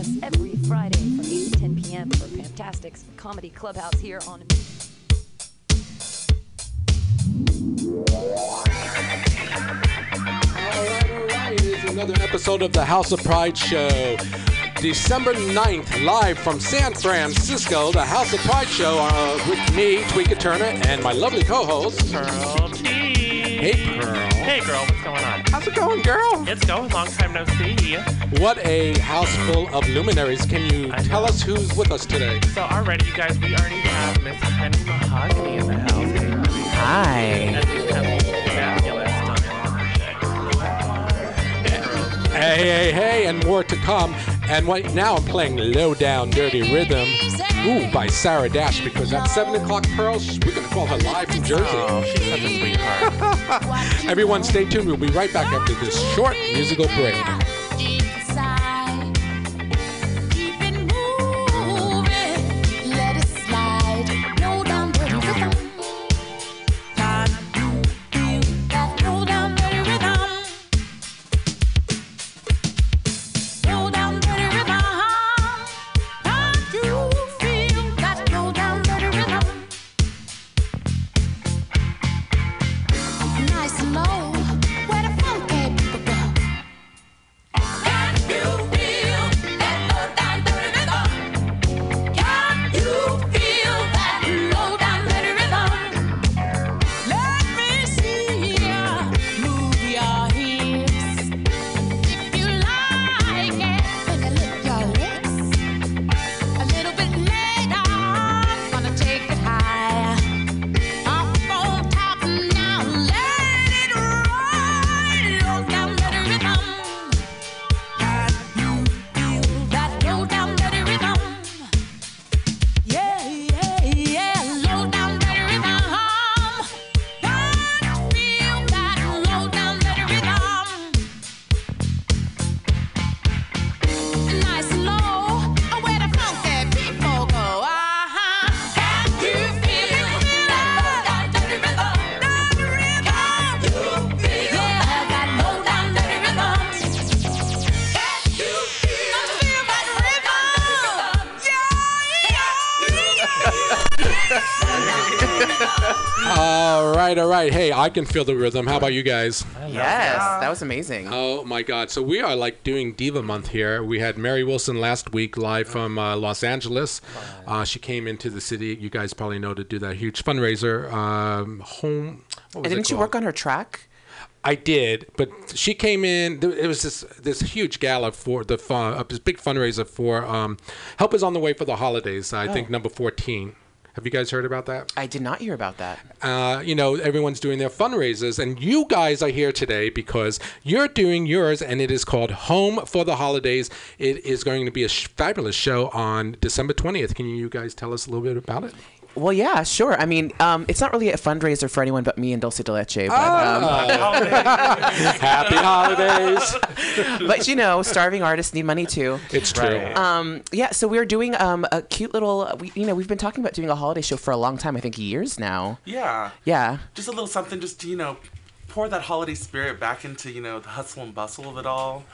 us every Friday from 8 to 10 p.m. for Fantastics Comedy Clubhouse here on All right, all right. It's another episode of the House of Pride show. December 9th, live from San Francisco, the House of Pride show uh, with me, Tweeka Turner, and my lovely co-host. Pearl T. Hey, Pearl. Hey, girl, what's going on? How's it going, girl? It's going. Long time no see. What a house full of luminaries. Can you I tell know. us who's with us today? So already, you guys, we already have Miss Honey Mahogany in the house. Hi. And we have Fabulous Hey, hey, hey, and more to come. And right now I'm playing Low Down Dirty Rhythm, ooh, by Sarah Dash, because at 7 o'clock, Pearl, we're going to call her live from Jersey. Oh, she's such a sweetheart. Everyone stay tuned. We'll be right back after this short musical break. Right, all right. Hey, I can feel the rhythm. How about you guys? Yes, that was amazing. Oh my God! So we are like doing Diva Month here. We had Mary Wilson last week live from uh, Los Angeles. Uh, she came into the city. You guys probably know to do that huge fundraiser. Um, home. What was And didn't you work on her track? I did, but she came in. It was this this huge gala for the fun, uh, this big fundraiser for um, Help is on the way for the holidays. I think number fourteen. Have you guys heard about that? I did not hear about that. uh, you know, everyone's doing their fundraisers, and you guys are here today because you're doing yours, and it is called Home for the Holidays. It is going to be a sh- fabulous show on December 20th. Can you guys tell us a little bit about it? Well, yeah, sure. I mean, um, it's not really a fundraiser for anyone but me and Dulce de Leche. But, Ah. um, Happy holidays! but you know, starving artists need money too. It's true. Right. Um, yeah, so we're doing um, a cute little. We, you know, we've been talking about doing a holiday show for a long time. I think years now. Yeah. Yeah. Just a little something just to, you know, pour that holiday spirit back into, you know, the hustle and bustle of it all.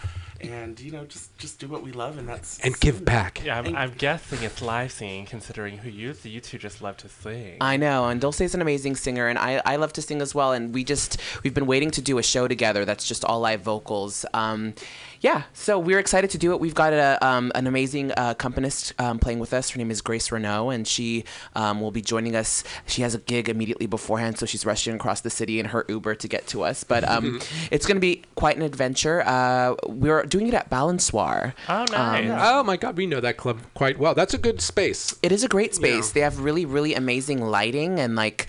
And, you know, just just do what we love and that's And give back. Yeah, I'm, I'm guessing it's live singing, considering who you you two just love to sing. I know, and Dulce's an amazing singer, and I, I love to sing as well. And we just we've been waiting to do a show together that's just all live vocals. Um, yeah, so we're excited to do it. We've got a, um, an amazing uh, accompanist um, playing with us. Her name is Grace Renault, and she um, will be joining us. She has a gig immediately beforehand, so she's rushing across the city in her Uber to get to us. But um, it's going to be quite an adventure. Uh, we're doing it at Balançoire. oh, nice. Oh my God, we know that club quite well. That's a good space. It is a great space. They have really, really amazing lighting and like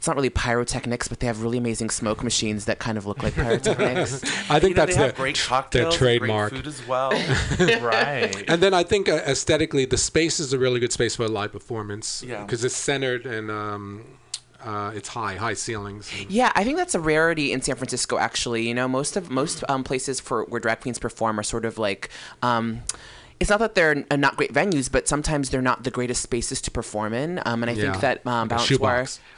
it's not really pyrotechnics, but they have really amazing smoke machines that kind of look like pyrotechnics. I think You know, that's they their, have great their cocktails, and trademark. great food as well. right. And then I think uh, aesthetically, the space is a really good space for a live performance. Yeah. Because it's centered and um, uh, it's high, high ceilings. Yeah, I think that's a rarity in San Francisco. Actually, you know, most of most um, places for where drag queens perform are sort of like. Um, it's not that they're uh, not great venues, but sometimes they're not the greatest spaces to perform in. Um, and I Yeah, think that um, a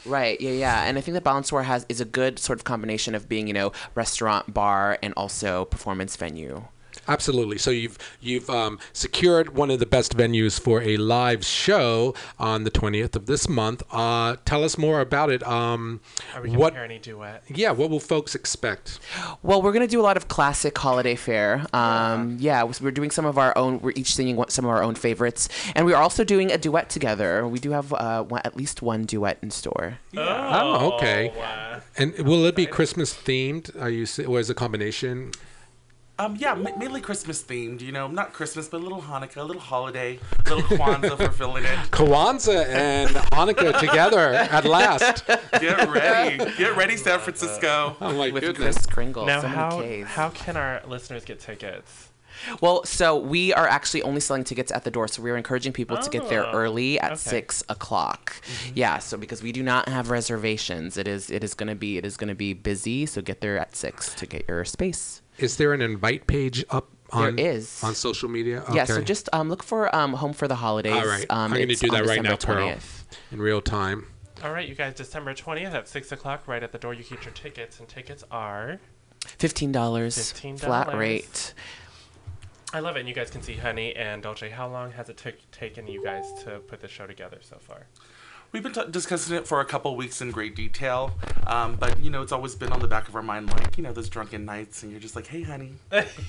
right? Yeah, yeah. And I think that Balancoire has is a good sort of combination of being, you know, restaurant, bar, and also performance venue. Absolutely. So you've you've um, secured one of the best venues for a live show on the 20th of this month. Uh, tell us more about it. Um, Are we gonna hear any duet? Yeah. What will folks expect? Well, we're gonna do a lot of classic holiday fare. Um, yeah, we're doing some of our own. We're each singing some of our own favorites, and we're also doing a duet together. We do have uh, one, at least one duet in store. Oh, okay. wow. And will it be Christmas themed? Are you s- or is it a combination? Um, yeah, ma- mainly Christmas themed. You know, not Christmas, but a little Hanukkah, a little holiday, a little Kwanzaa for filling it. Kwanzaa and Hanukkah together at last. Get ready, get ready, San Francisco. Oh my with goodness. Kris Kringle. Now, so how how can our listeners get tickets? Well, so we are actually only selling tickets at the door, so we're encouraging people to get there Oh, early at okay. six o'clock. Yeah, so because we do not have reservations, it is it is gonna be it is gonna be busy. So get there at six to get your space. Is there an invite page up on is. on social media? Yeah, so just um, look for um, Home for the Holidays. All right. Um, I'm gonna do that right now, December Pearl. 20th. in real time. All right, you guys, December 20th at 6 o'clock, right at the door, you get your tickets, and tickets are. Fifteen dollars $15. flat rate. I love it, and you guys can see Honey and Dulce. How long has it took taken you guys to put the show together so far? We've been t- discussing it for a couple weeks in great detail, um, but you know, it's always been on the back of our mind, like you know, those drunken nights, and you're just like, "Hey, honey, what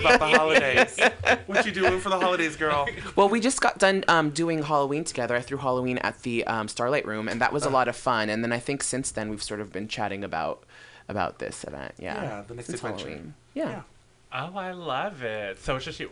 about the holidays? What you doing for the holidays, girl?" Well, we just got done um, doing Halloween together. I threw Halloween at the um, Starlight Room, and that was a lot of fun. And then I think since then we've sort of been chatting about about this event. Yeah, Yeah, the next since adventure. Halloween. Yeah. Yeah. Oh, I love it. So it's just you.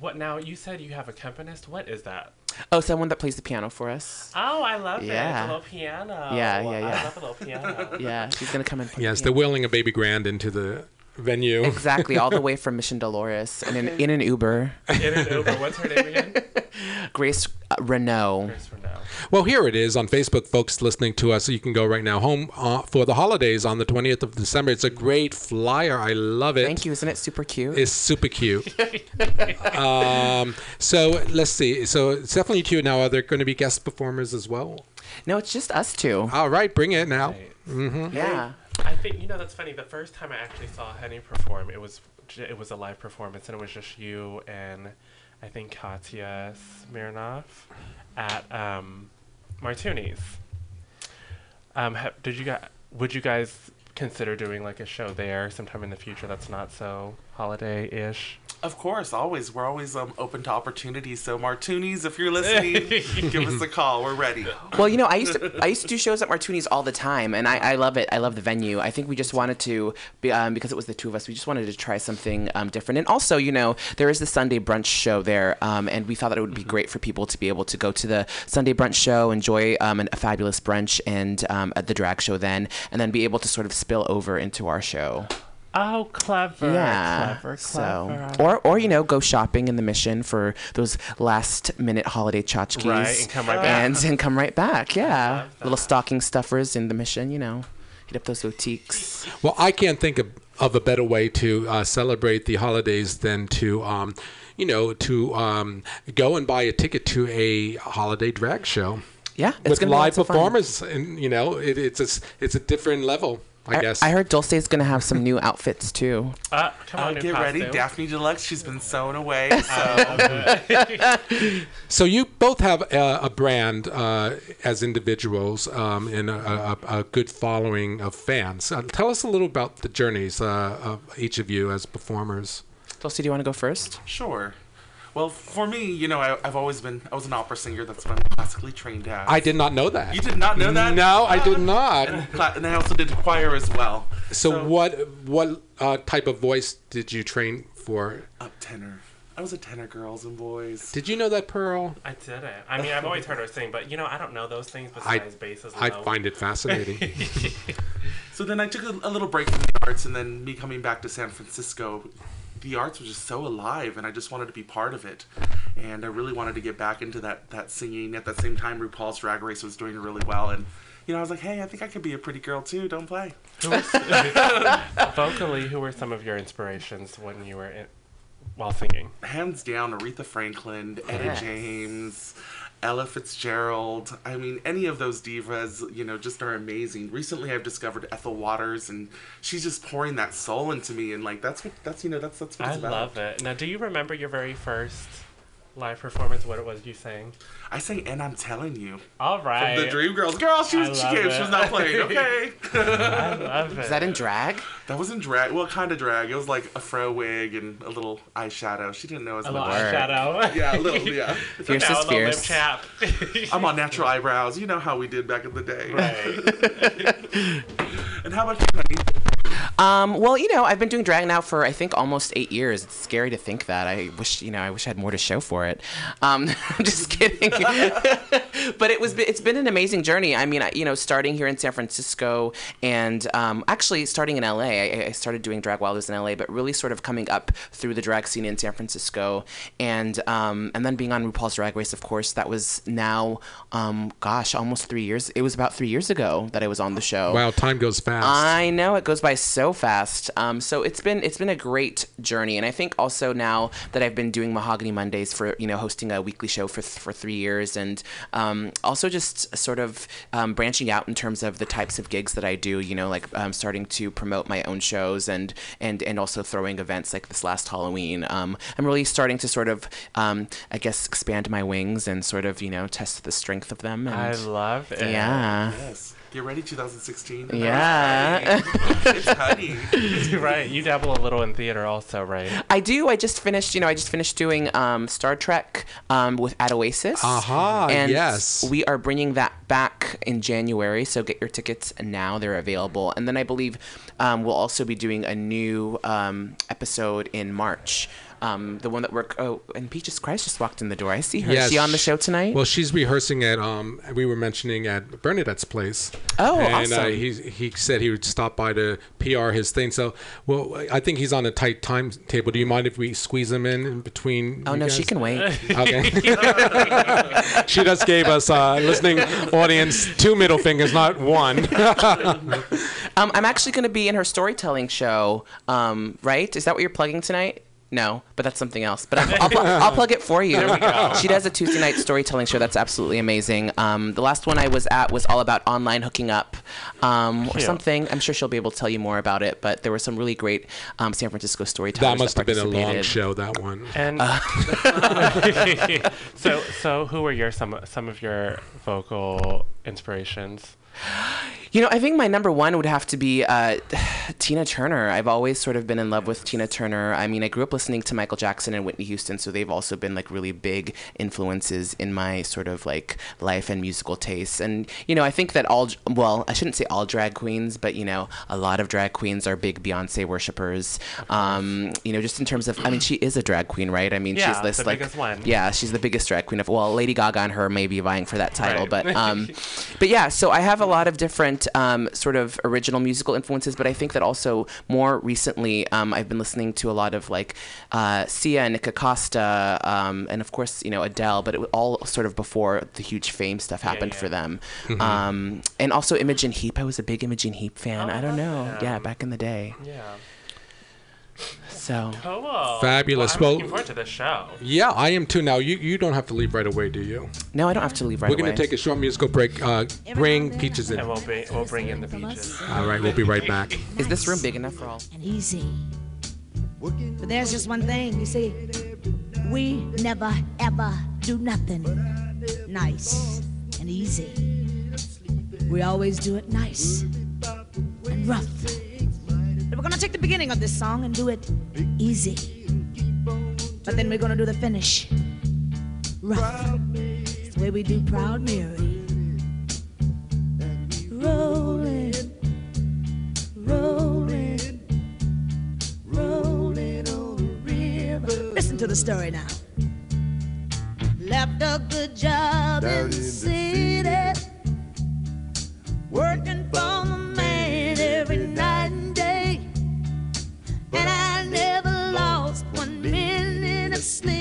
What now? You said you have a accompanist. What is that? Oh, someone that plays the piano for us. Oh, I love it. Yeah. A little piano. Yeah, yeah, yeah. I love a little piano. Yeah, she's gonna come and play. Yes, the they're piano. wheeling a baby grand into the venue. exactly all the way from Mission Dolores and in, in an Uber. In an Uber. What's her name again? Grace uh, Renault. Grace Renault. Well, here it is on Facebook, folks listening to us. You can go right now home uh, for the holidays on the 20th of December. It's a great flyer. I love it. Thank you. Isn't it super cute? It's super cute. um, so let's see. So it's definitely cute. Now, are there going to be guest performers as well? no, it's just us two. All right, bring it now. Right. Yeah. I think you know that's funny. The first time I actually saw Honey perform, it was it was a live performance, and it was just you and I think Katya Smirnov at um, Martuni's. Um, ha- did you guys? Would you guys consider doing like a show there sometime in the future that's not so holiday-ish? Of course, always. We're always um, open to opportunities. So, Martuni's, if you're listening, give us a call. We're ready. Well, you know, I used to I used to do shows at Martuni's all the time, and I, I love it. I love the venue. I think we just wanted to, be, um, because it was the two of us, we just wanted to try something um, different. And also, you know, there is the Sunday brunch show there, um, and we thought that it would be great for people to be able to go to the Sunday brunch show, enjoy um, an, a fabulous brunch, and um, at the drag show then, and then be able to sort of spill over into our show. Oh, clever! Yeah. clever, So, or or you know, go shopping in the Mission for those last minute holiday tchotchkes, Right, and come right back. and, and come right back. Yeah, little stocking stuffers in the Mission. You know, hit up those boutiques. Well, I can't think of, of a better way to uh, celebrate the holidays than to, um, you know, to um, go and buy a ticket to a holiday drag show Yeah, it's with gonna be live fun. performers, and you know, it, it's a s- it's a different level, I, I, guess. I heard Dulce's gonna have some new outfits too. Uh, come Uh, on, new get ready. costume. Daphne Deluxe, she's been sewn away. So, So you both have a, a brand uh, as individuals um, and a, a, a good following of fans. Uh, tell us a little about the journeys uh, of each of you as performers. Dulce, do you want to go first? sure. Well, for me, you know, I, I've always been, I was an opera singer. That's what I'm classically trained as. I did not know that. You did not know that? No, I did not. And, cla- and I also did choir as well. So, what what uh, type of voice did you train for? Up tenor. I was a tenor, girls and boys. Did you know that, Pearl? I didn't. I mean, I've always heard her sing, but you know, I don't know those things I, besides basses. I low. find it fascinating. So then I took a, a little break from the arts, and then me coming back to San Francisco, the arts was just so alive, and I just wanted to be part of it. And I really wanted to get back into that, that singing. At the same time, RuPaul's Drag Race was doing really well, and you know, I was like, hey, I think I could be a pretty girl too. Don't play. Who was, vocally, who were some of your inspirations when you were in, while singing? Hands down, Aretha Franklin, Etta Yes. James. Ella Fitzgerald. I mean, any of those divas, you know, just are amazing. Recently, I've discovered Ethel Waters, and she's just pouring that soul into me, and like that's what that's you know that's that's what I about. love it. Now, do you remember your very first live performance? What it was you sang? I say, and I'm telling you, All right. From the Dream Girls. Girl, she I was she love came, it. she was not playing. Okay, I love it. Is that in drag? that wasn't drag. Well, kind of drag. It was like a fro wig and a little eyeshadow. She didn't know as a much. little eyeshadow? Yeah, a little. Yeah, Fierce now is a little lip fierce. chap. I'm on natural eyebrows. You know how we did back in the day. right. And how about you, honey? Um, well, you know, I've been doing drag now for I think almost eight years. It's scary to think that. I wish, you know, I wish I had more to show for it. Um, I'm just kidding. but it was, it's been an amazing journey. I mean, I, you know, starting here in San Francisco and um, actually starting in LA. I, I started doing drag while I was in LA, but really sort of coming up through the drag scene in San Francisco, and um, and then being on RuPaul's Drag Race. Of course, that was now, um, gosh, almost three years. It was about three years ago that I was on the show. wow, time goes fast. I know it goes by so fast. Um, so it's been it's been a great journey, and I think also now that I've been doing Mahogany Mondays for you know hosting a weekly show for for three years, and um, also just sort of um, branching out in terms of the types of gigs that I do. You know, like um, starting to promote my own shows and and and also throwing events like this last Halloween. Um, I'm really starting to sort of um, I guess expand my wings and sort of you know test the strength of them. And, I love it. yeah. Yes. Get ready, 2016. Yeah. it's honey. right. You dabble a little in theater also, right? I do. I just finished. You know, I just finished doing um, Star Trek um, with at Oasis. Aha, And yes. we are bringing that back in January. So get your tickets now; they're available. And then I believe um, we'll also be doing a new um, episode in March. Um, the one that we're oh, and Peaches Christ just walked in the door. I see her. Yes, Is she on the show tonight? Well, she's rehearsing at um we were mentioning at Bernadette's place. Oh, and, awesome. Uh, he he said he would stop by to PR his thing. So, well, I think he's on a tight timetable. Do you mind if we squeeze him in, in between? oh no, she can wait. Okay. she just gave us uh, listening audience two middle fingers, not one. Um, I'm actually going to be in her storytelling show. Um, right? Is that what you're plugging tonight? No, but that's something else. But I'll, I'll, pl- I'll plug it for you. She does a Tuesday night storytelling show that's absolutely amazing. Um, the last one I was at was all about online hooking up um, or Cute. something. I'm sure she'll be able to tell you more about it. But there were some really great um, San Francisco storytellers. that must have been a long participated. show. That one. And so, so who were your some some of your vocal inspirations? You know, I think my number one would have to be uh, Tina Turner. I've always sort of been in love with Tina Turner. I mean, I grew up listening to Michael Jackson and Whitney Houston, so they've also been like really big influences in my sort of like life and musical tastes. And you know, I think that all well, I shouldn't say all drag queens, but you know, a lot of drag queens are big Beyonce worshippers. Um, you know, just in terms of, I mean, she is a drag queen, right? I mean, Yeah, she's this the like, biggest one. yeah, she's the biggest drag queen of. Well, Lady Gaga and her may be vying for that title, Right. but um, but yeah, so I have a lot of different um, sort of original musical influences, but I think that also more recently um, I've been listening to a lot of like uh, Sia and Nikka Costa, um, and of course you know Adele, but it was all sort of before the huge fame stuff happened yeah. for them, Mm-hmm. um, and also Imogen Heap. I was a big Imogen Heap fan. Oh, I don't know, yeah. yeah, back in the day. Yeah. So Cool. Fabulous. Well, I'm looking forward to this show. Yeah, I am too. Now you you don't have to leave right away, do you? no, I don't have to leave right away. We're gonna take a short musical break. Uh, bring peaches in. And we'll be we'll bring in the beaches. All right, we'll be right back. Is this room big enough for all? and easy. But there's just one thing, you see, we never ever do nothing nice and easy. We always do it nice and rough. We're gonna take the beginning of this song and do it easy. But then we're gonna do the finish rough. It's the way we do Proud Mary. Rolling, rolling rolling on the river. Listen to the story now. Left a good job in the city, working for sleep,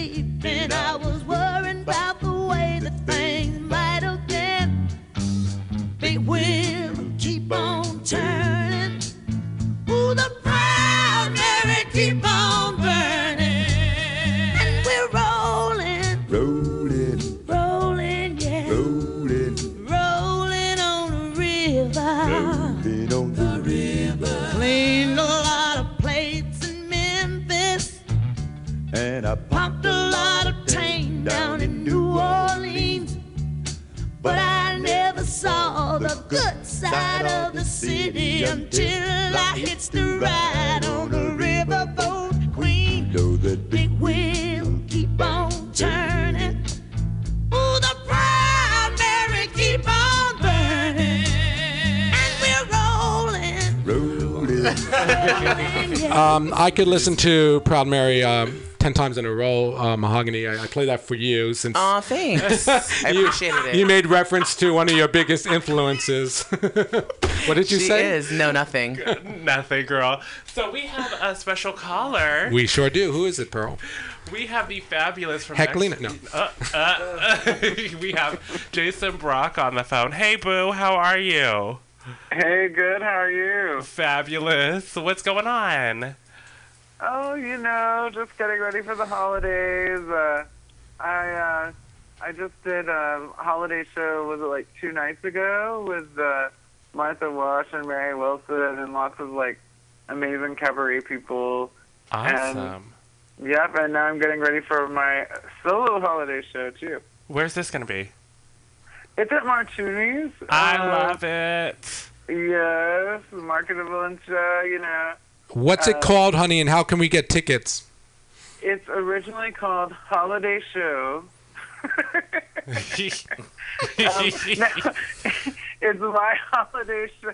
I could listen to Proud Mary um, ten times in a row. Uh, Mahogany, I, I play that for you since Aw, thanks. I you, appreciated it. you made reference to one of your biggest influences. what did you she say? is. No, nothing. Nothing, girl. So we have a special caller. We sure do. Who is it, Pearl? We have the fabulous from Heklina? Mex- No. Uh, uh, we have Jason Brock on the phone. Hey, Boo, how are you? Hey, good. How are you? Fabulous. What's going on? Oh, you know, just getting ready for the holidays. Uh, I uh, I just did a holiday show. Was it like two nights ago with uh, Martha Wash and Mary Wilson and lots of like amazing cabaret people. Awesome. Yep, and now I'm getting ready for my solo holiday show too. Where's this going to be? It's at Martuni's. I Uh, love it. Yes, Market of Valencia. You know, What's it Uh, called, honey, and how can we get tickets? it's originally called Holiday Show. it's my holiday show.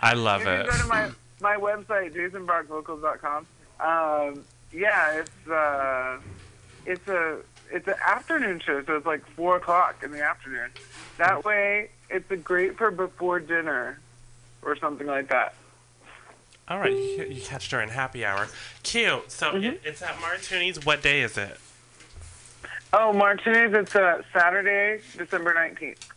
I love you can it. go to my, my website, jasonbrockvocals.com. Um, yeah, it's uh, it's a it's an afternoon show, so it's like four o'clock in the afternoon. That way, it's a great for before dinner or something like that. All right, you, you catch during happy hour. Cute. So Mm-hmm. it, it's at Martuni's. What day is it? Oh, Martuni's. it's uh, Saturday, December nineteenth.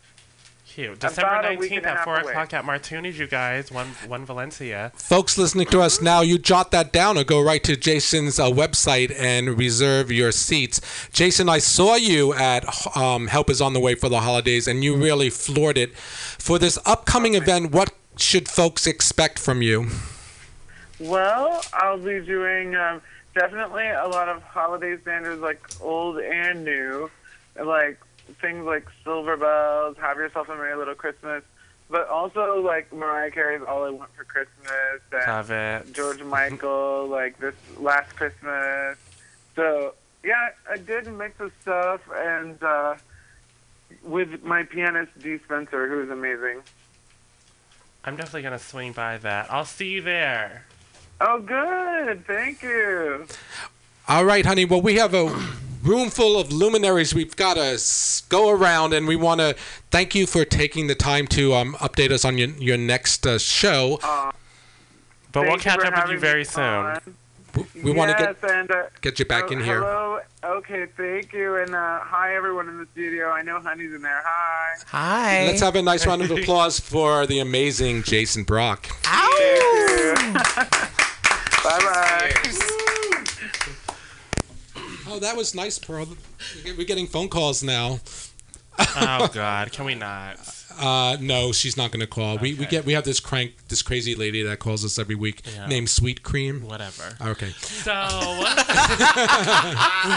Cute. December a week and nineteenth at half four away. o'clock at Martuni's. You guys, one one Valencia. Folks listening to us now, you jot that down or go right to Jason's uh, website and reserve your seats. Jason, I saw you at um, Help is on the Way for the Holidays, and you really floored it. For this upcoming event, what should folks expect from you? Well, I'll be doing um, definitely a lot of holiday standards, like old and new, like things like Silver Bells, Have Yourself a Merry Little Christmas, but also like Mariah Carey's All I Want for Christmas, and Love it. George Michael, like this Last Christmas. So yeah, I did mix of stuff, and uh, with my pianist Dee Spencer, who's amazing. I'm definitely gonna swing by that. I'll see you there. Oh, good. Thank you. All right, honey. Well, we have a room full of luminaries. We've got to go around, and we want to thank you for taking the time to um, update us on your, your next uh, show. But we'll catch up with you very soon. on. We want to get and, uh, get you back oh, in here. Hello. Okay, thank you, and uh, hi everyone in the studio. I know Honey's in there. Hi. Hi. Let's have a nice round of applause for the amazing Jason Brock. Bye bye. Oh, that was nice, Pearl. We're getting phone calls now. oh God, can we not? Uh, no, she's not going to call. We, we get we have this crank, this crazy lady that calls us every week, Yeah. named Sweet Cream. Whatever. Okay. So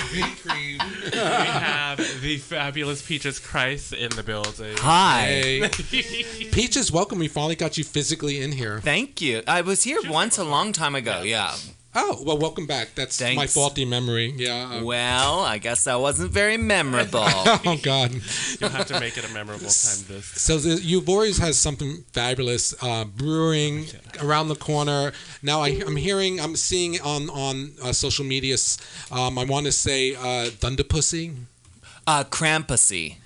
Sweet Cream. we have the fabulous Peaches Christ in the building. Hi. Hey, Peaches, welcome. We finally got you physically in here. Thank you. I was here once a long time ago. Yeah. Oh well, welcome back. That's my faulty memory. Yeah. uh, Well, I guess that wasn't very memorable. oh God. You'll have to make it a memorable time this. So the Euphoria has something fabulous uh, brewing around the corner. Now I, I'm hearing, I'm seeing on on uh, social media. Um, I want to say uh, Thunder Pussy. Uh, Krampusy.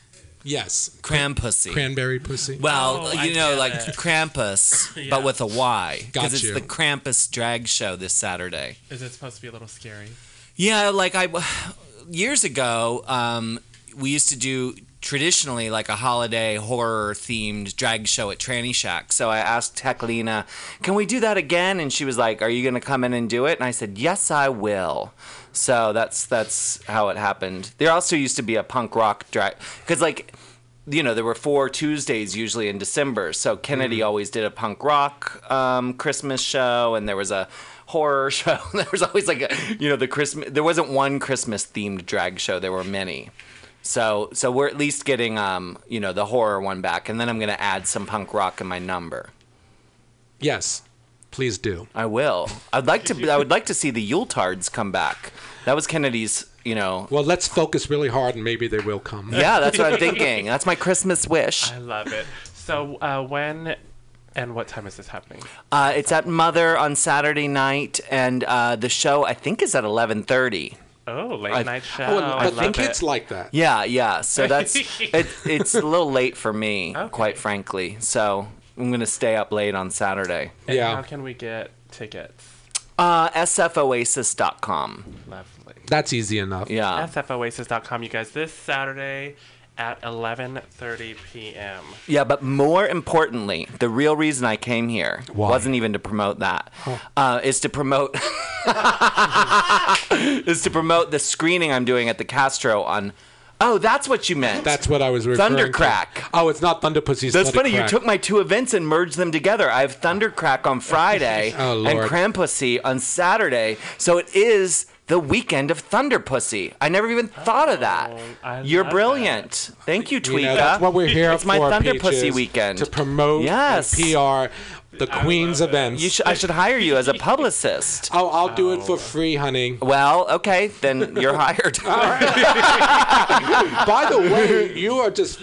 Yes. Crampussy. Cranberry pussy. Well, Oh, I you know, like it. Krampus, Yeah. but with a Y. Got Because it's you. the Krampus drag show this Saturday. Is it supposed to be a little scary? Yeah, like I years ago, um, we used to do traditionally like a holiday horror themed drag show at Tranny Shack. So I asked Heklina, "Can we do that again?" And she was like, "Are you going to come in and do it?" And I said, "Yes, I will." So that's that's how it happened. There also used to be a punk rock drag because like you know, there were four Tuesdays usually in December. So Kennedy always did a punk rock um, Christmas show, and there was a horror show. there was always like a, you know, the Christmas. There wasn't one Christmas themed drag show. There were many. So, so we're at least getting, um, you know, the horror one back, and then I'm gonna add some punk rock in my number. Yes. Please do. I will. I'd like to. I would like to see the Yuletards come back. That was Kennedy's. You know. Well, let's focus really hard, and maybe they will come. Yeah, that's what I'm thinking. That's my Christmas wish. I love it. So uh, when and what time is this happening? Uh, it's at Mother on Saturday night, and uh, the show I think is at 11:30. Oh, late I- night show. Oh, I but love kids it. like that. Yeah, yeah. So that's it, it's a little late for me, quite frankly. So I'm gonna stay up late on Saturday. And How can we get tickets? Uh, sfoasis.com. Lovely. That's easy enough. Yeah. sfoasis.com, you guys. This Saturday at 11:30 p.m. Yeah, but more importantly, the real reason I came here Why? wasn't even to promote that. Uh, is to promote is to promote the screening I'm doing at the Castro on. Oh, that's what you meant. That's what I was referring Thundercrack. to. Oh, it's not Thunder Pussy's That's funny. You took my two events and merged them together. I have Thundercrack on Friday Oh, and Crampussy on Saturday. So it is the weekend of Thunderpussy. I never even thought of that. Oh, I You're love brilliant. Thank you, You know, that's what we're here It's my for, Thunderpussy Peaches, weekend. To promote Yes. PR the Queen's events. You sh- I should hire you as a publicist. Oh, I'll do it for free, honey. Well, okay, then you're hired. By the way, you are just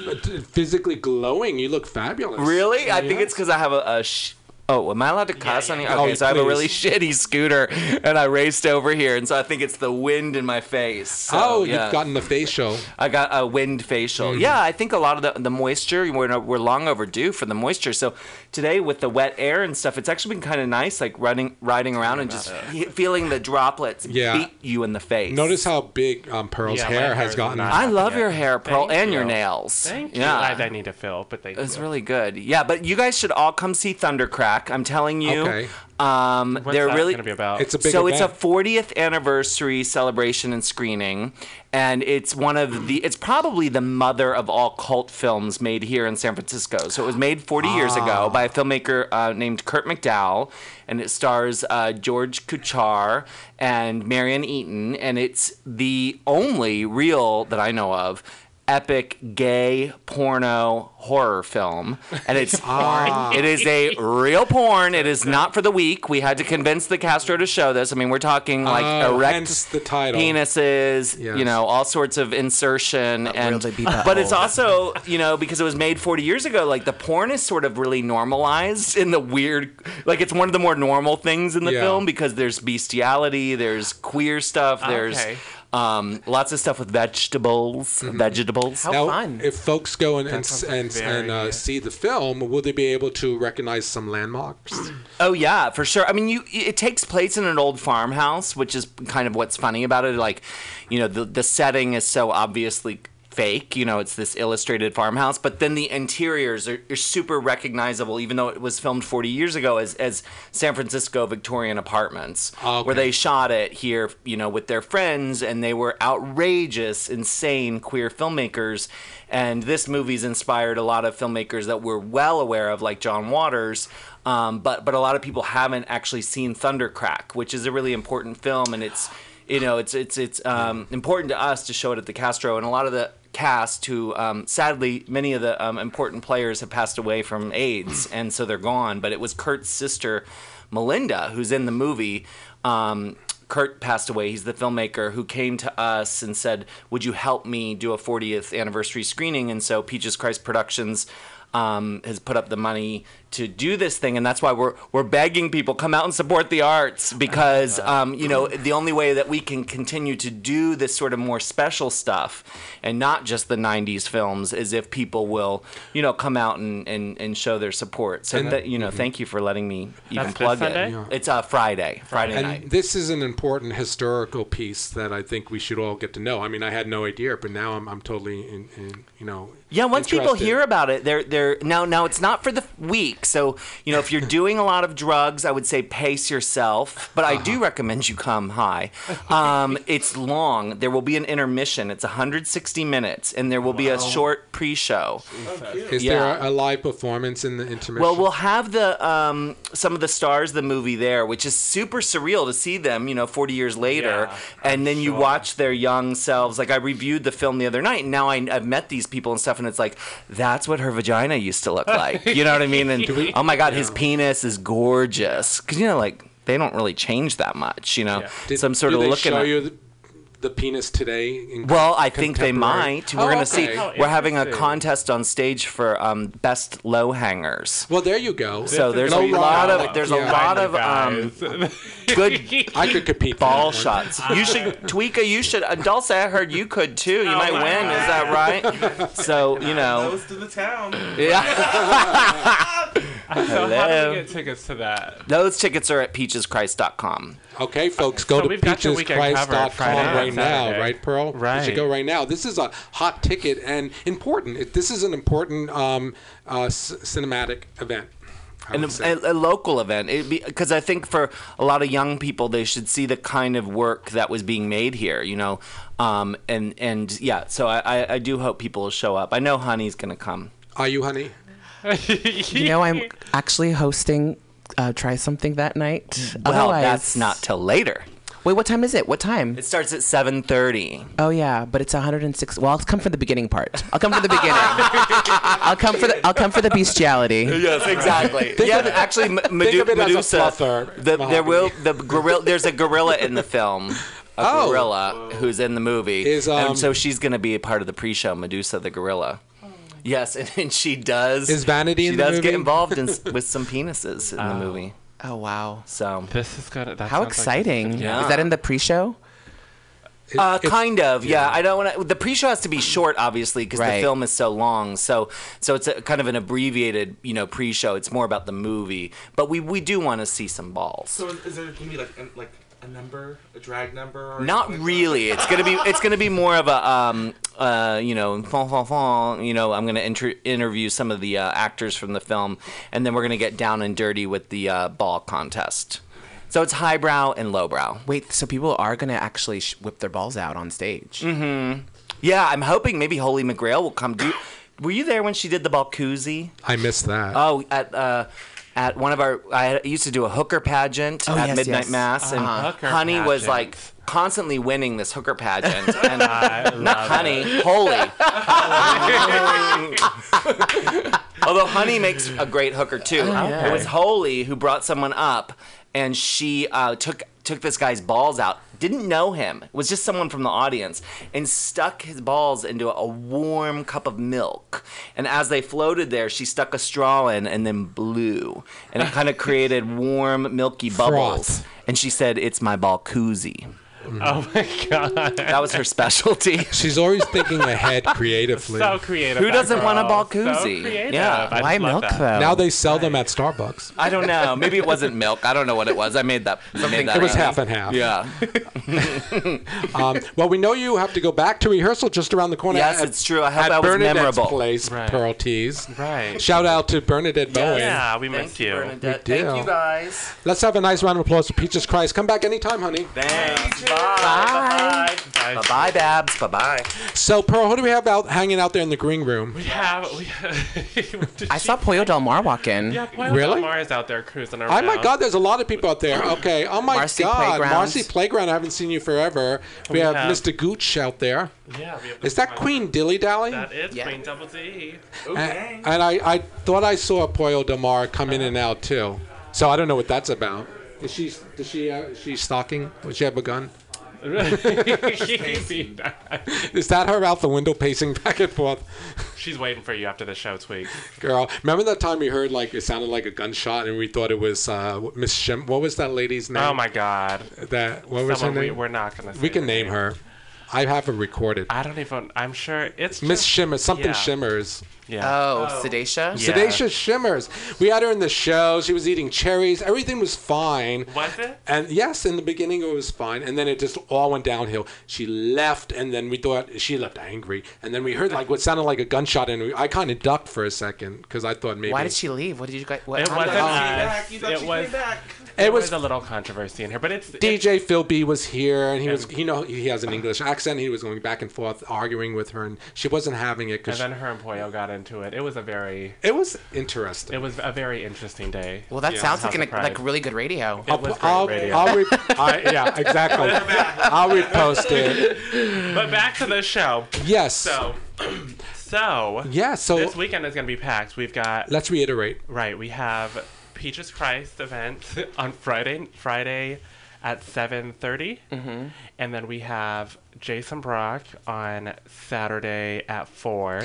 physically glowing. You look fabulous. Really? I think it's because I have a. a sh- oh, am I allowed to cuss on here? Okay, Oh, so I have a really shitty scooter, and I raced over here, and so I think it's the wind in my face. So, oh, yeah. you've gotten the facial. I got a wind facial. Mm-hmm. Yeah, I think a lot of the, the moisture, we're, we're long overdue for the moisture. So today, with the wet air and stuff, it's actually been kind of nice, like running, riding around and just he- feeling the droplets Yeah. beat you in the face. Notice how big um, Pearl's Yeah, hair hair has gotten. I love Yeah. your hair, Pearl, Thank and your nails. Thank you. Yeah. I, I need to fill, but thank It's you. really good. Yeah, but you guys should all come see Thundercrack. I'm telling you. Okay. Um, What's they're that really gonna be about? It's a big so event. it's a 40th anniversary celebration and screening, and it's one of the. It's probably the mother of all cult films made here in San Francisco. So it was made 40 years Ah. ago by a filmmaker uh, named Curt McDowell, and it stars uh, George Kuchar and Marion Eaton, and it's the only real that I know of. Epic gay porno horror film, and it's Ah. it is a real porn. It is not for the weak. We had to convince the Castro to show this. I mean, we're talking like Oh, erect hence the title. penises, you know, all sorts of insertion, and really be but it's also you know because it was made 40 years ago. Like the porn is sort of really normalized in the weird, like it's one of the more normal things in the Yeah. film because there's bestiality, there's queer stuff, there's. Okay. Um, lots of stuff with vegetables. Mm-hmm. Vegetables. How now, fun. if folks go and and, sounds and, and uh, very- see the film, will they be able to recognize some landmarks? Oh yeah, for sure. I mean, you it takes place in an old farmhouse, which is kind of what's funny about it. Like, you know, the the setting is so obviously fake. You know, it's this illustrated farmhouse, but then the interiors are, are super recognizable, even though it was filmed 40 years ago as as San Francisco Victorian apartments, Okay. where they shot it here. You know, with their friends, and they were outrageous, insane queer filmmakers. And this movie's inspired a lot of filmmakers that we're well aware of, like John Waters. Um, but but a lot of people haven't actually seen Thundercrack, which is a really important film, and it's you know it's it's it's um, important to us to show it at the Castro, and a lot of the cast who um, sadly many of the um, important players have passed away from AIDS, and so they're gone. But it was Curt's sister. Melinda, who's in the movie, Um, Kurt passed away. He's the filmmaker who came to us and said, "Would you help me do a 40th anniversary screening?" And so Peaches Christ Productions um, has put up the money to do this thing, and that's why we're we're begging people come out and support the arts because um, you know the only way that we can continue to do this sort of more special stuff and not just the '90s films is if people will you know come out and and, and show their support. So And- that you know, thank you for letting me even That's plug it. Yeah. It's uh, Friday, Friday and night. this is an important historical piece that I think we should all get to know. I mean, I had no idea, but now I'm, I'm totally in, in, you know. Yeah, once people hear about it, they're they're now now it's not for the weak. So you know, if you're doing a lot of drugs, I would say pace yourself. But I Uh-huh. do recommend you come high. Um, it's long. There will be an intermission. It's 160 minutes, and there will be a short pre-show. Is Yeah. there a, a live performance in the intermission? Well, we'll have the um, some of the stars of the movie there, which is super surreal to see them, you know, 40 years later, and then you watch their young selves. Like I reviewed the film the other night, and now I, I've met these people and stuff, and it's like that's what her vagina used to look like. You know what I mean? And oh my god, his penis is gorgeous because you know, like they don't really change that much, you know. Did, so I'm sort do of they looking show at. you the, the penis today? Well, I think they contemporary? might. We're Oh, gonna okay. see. We're having a contest on stage for um, best low hangers. Well, there you go. So there's a lot rider. of there's Yeah. a lot of um, good I could compete. for ball that shots. You should Tweeka. You should. Uh, Dulce, I heard you could too. You might my win. Is that right? So you know. Nose to the town. Yeah. So how do Hello. we get tickets to that? Those tickets are at peacheschrist.com. Okay, folks, go So to we've got your weekend covered peacheschrist.com Friday and right now, Saturday. right, Pearl? You Right. should go right now. This is a hot ticket and important. It, this is an important um, uh, c- cinematic event. I And would a, say. a, a local event, because I think for a lot of young people, they should see the kind of work that was being made here, you know, um, and and yeah. So I, I, I do hope people will show up. I know Honey's gonna come. Are you, honey? You know, I'm actually hosting uh, Try Something that night. Well, Otherwise- that's not till later. Wait, what time is it? What time? It starts at 7:30. Oh yeah, but it's 106. Well, I'll come for the beginning part. I'll come for the beginning. I'll come for the. I'll come for the bestiality. Yes, exactly. Think yeah, actually, M- think Medu- of it as a Medusa. fluffer, the, there will the gorilla. There's a gorilla in the film. A Oh. gorilla who's in the movie, Is, um, and so she's going to be a part of the pre-show. Medusa the gorilla. Yes, and, and she does. Is Vanity she in the does movie? get involved in, with some penises in the movie. Oh wow. So This is gonna. That How sounds like exciting! Yeah. Is that in the pre-show? Uh, It's- kind of, yeah. I don't want to. The pre-show has to be short, obviously, because the Right. film is so long. So, so it's a, kind of an abbreviated, you know, pre-show. It's more about the movie, but we we do want to see some balls. So is, is there gonna be like a, like a number, a drag number? Or Not like really. It's gonna be it's gonna be more of a um uh you know fon, fon, fon, you know I'm gonna inter- interview some of the uh, actors from the film, and then we're gonna get down and dirty with the uh, ball contest. So it's highbrow and lowbrow. Wait, so people are gonna actually sh- whip their balls out on stage? Mm-hmm. Yeah, I'm hoping maybe Holy McGrail will come. Do were you there when she did the Balcoozy? I missed that. Oh, at uh, at one of our, I used to do a hooker pageant Oh, at yes, Midnight yes. Mass, and Uh-huh. Hooker Honey was like constantly winning this hooker pageant, and I not love Honey, it. Holy. Although Honey makes a great hooker too. yeah. It was Holy who brought someone up, and she uh, took took this guy's balls out. Didn't know him. It was just someone from the audience, and stuck his balls into a warm cup of milk. And as they floated there, she stuck a straw in and then blew, and it kind of created warm, milky bubbles. Froth. And she said, "It's my ball koozie." Oh my god. That was her specialty. She's always thinking ahead creatively. So creative. Who that doesn't want a girl. ball koozie? So creative. Yeah. I Why just love milk that. though? now they sell them at Starbucks. I don't know. Maybe it wasn't milk. I don't know what it was. I made that. Made that It was up. half and half. Yeah. Um, well, we know you have to go back to rehearsal just around the corner. Yes, at- it's true. I hope at I was Bernadette's memorable. place, Right. Pearl Tees. Right. Shout out to Bernadette Bowen. Yeah, we Thank miss you. Bernadette. We Thank you guys. Let's have a nice round of applause for Peaches Christ. Come back anytime, honey. Thanks. Bye. Bye. Bye. Bye. Bye. Babs. Bye. Bye. So, Pearl, who do we have out hanging out there in the green room? We have. We did I you- saw Pollo Del Mar walk in. Yeah, Pollo Really? Del Mar is out there cruising around. Oh my God, there's a lot of people out there. Okay. Oh my Marcy God, Playgrounds. Marcy Playground. I haven't seen you forever. We, We have, have- Mr. Gooch out there. Yeah, we have Is that Queen Dilly Dally? That is Yeah. Queen Double D. Okay. And, and I, I thought I saw Pollo Del Mar come in and out too. So I don't know what that's about. Is she? Does she? Uh, she stalking? Does she have a gun? Is that her out the window pacing back and forth? She's waiting for you after the show, Twig. Girl, remember that time we heard like it sounded like a gunshot and we thought it was uh, Miss Shim? What was that lady's name? Oh my God. That what was her name? we're not gonna. We can her name her. I have it recorded. I don't even. I'm sure it's Miss just- Shimmer, something yeah. shimmers. Yeah. Oh, oh. Sedacia? Yeah. Sedacia Shimmers. We had her in the show. She was eating cherries. Everything was fine. Was it? And yes, in the beginning it was fine, and then it just all went downhill. She left, and then we thought she left angry, and then we heard like what sounded like a gunshot, and we, I kind of ducked for a second because I thought maybe. Why did she leave? What did you guys? What, It how did wasn't that- us. It was. It It was- was a little controversy in here, but it's DJ Phil B was here, and he was, you know, he has an English accent. He was going back and forth, arguing with her, and she wasn't having it And then her and got got into it. It was a very. it was interesting. It was a very interesting day. Well, that Yeah. sounds like House an, like really good radio. It was great I'll, radio. I'll re- I, yeah, exactly. I'll repost it. But back to the show. Yes. So, so Yeah, so- this weekend is going to be packed. We've got Let's reiterate. right. We have Peaches Christ event on Friday. Friday at seven Mm-hmm. and then we have Jason Brock on Saturday at four.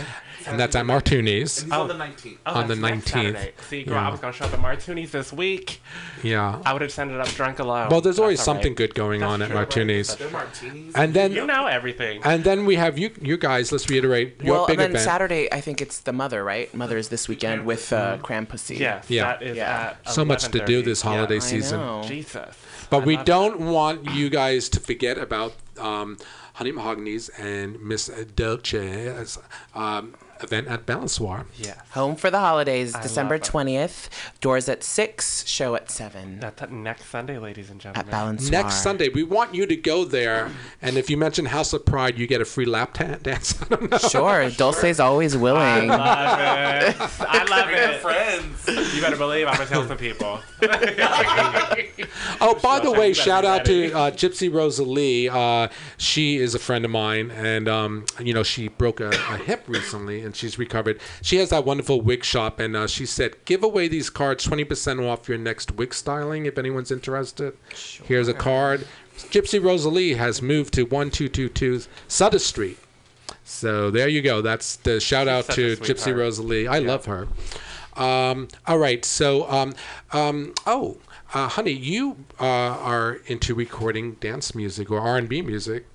And that's at Martuni's. And he's on the 19th. Oh, On the 19th. See, girl, Yeah. I was gonna show up at Martuni's this week. Yeah. I would have ended up drunk alone. Well, there's always That's something right. good going That's on at true. Martuni's. They're martinis. And then You know everything. and then we have you you guys, let's reiterate your well, big and then event. Saturday, I think it's the mother, right? Mother is this weekend with uh, Crampussy. yes, Yeah. that is Yeah. at So much to do this holiday Yeah. season. know. Jesus. But I we don't want you guys to forget about um, Honey Mahogany's and Miss Dulce's um, event at Balançoire. it. Yes. Home for the holidays, I December 20th. Doors at 6, show at 7 That's at next Sunday, ladies and gentlemen. at gentlemen. Next Sunday, we want you to go there, and if you mention House of Pride, you get a free lap ta- dance. I don't know. Sure, Dulce's always willing. love it. I love Bring it. friends. You better believe I'm gonna tell some people. Oh, by the way, shout be out to uh, Gypsy Rosalie. Uh, she is a friend of mine, and um, you know she broke a, a hip recently, and she's recovered. She has that wonderful wig shop, and uh, she said, "Give away these cards, twenty percent off your next wig styling. If anyone's interested, here's a card." Gypsy Rosalie has moved to one two two two Sutter Street. So there you go. That's the shout out to Gypsy. Rosalie. I love her. Um, all right. So, um, um, oh, uh, honey, you uh, are into recording dance music or R and B music.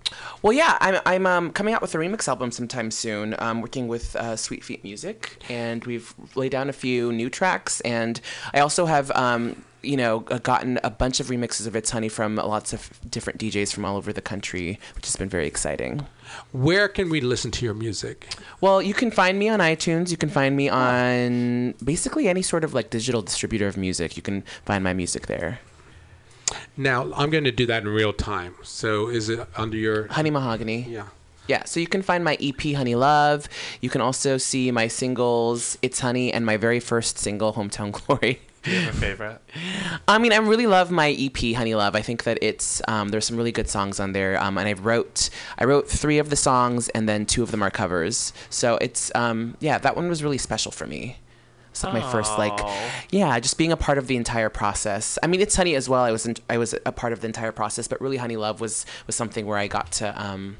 Well, yeah, I'm, I'm um, coming out with a remix album sometime soon. I'm working with uh, Sweet Feet Music, and we've laid down a few new tracks. And I also have, um, you know, gotten a bunch of remixes of It's Honey from lots of different DJs from all over the country, which has been very exciting. Where can we listen to your music? Well, you can find me on iTunes. You can find me on basically any sort of like digital distributor of music. You can find my music there. Now, I'm going to do that in real time. So, is it under your? Honey Mahogany. Yeah. Yeah, so you can find my EP Honey Love. You can also see my singles It's Honey and my very first single Hometown Glory. Do you have a favorite? I mean, I really love my EP Honey Love. I think that it's um, there's some really good songs on there, um, and I wrote I wrote three of the songs, and then two of them are covers. So it's um, yeah, that one was really special for me. It's like my first like yeah, just being a part of the entire process. I mean, it's Honey as well. I was in, I was a part of the entire process, but really Honey Love was was something where I got to um,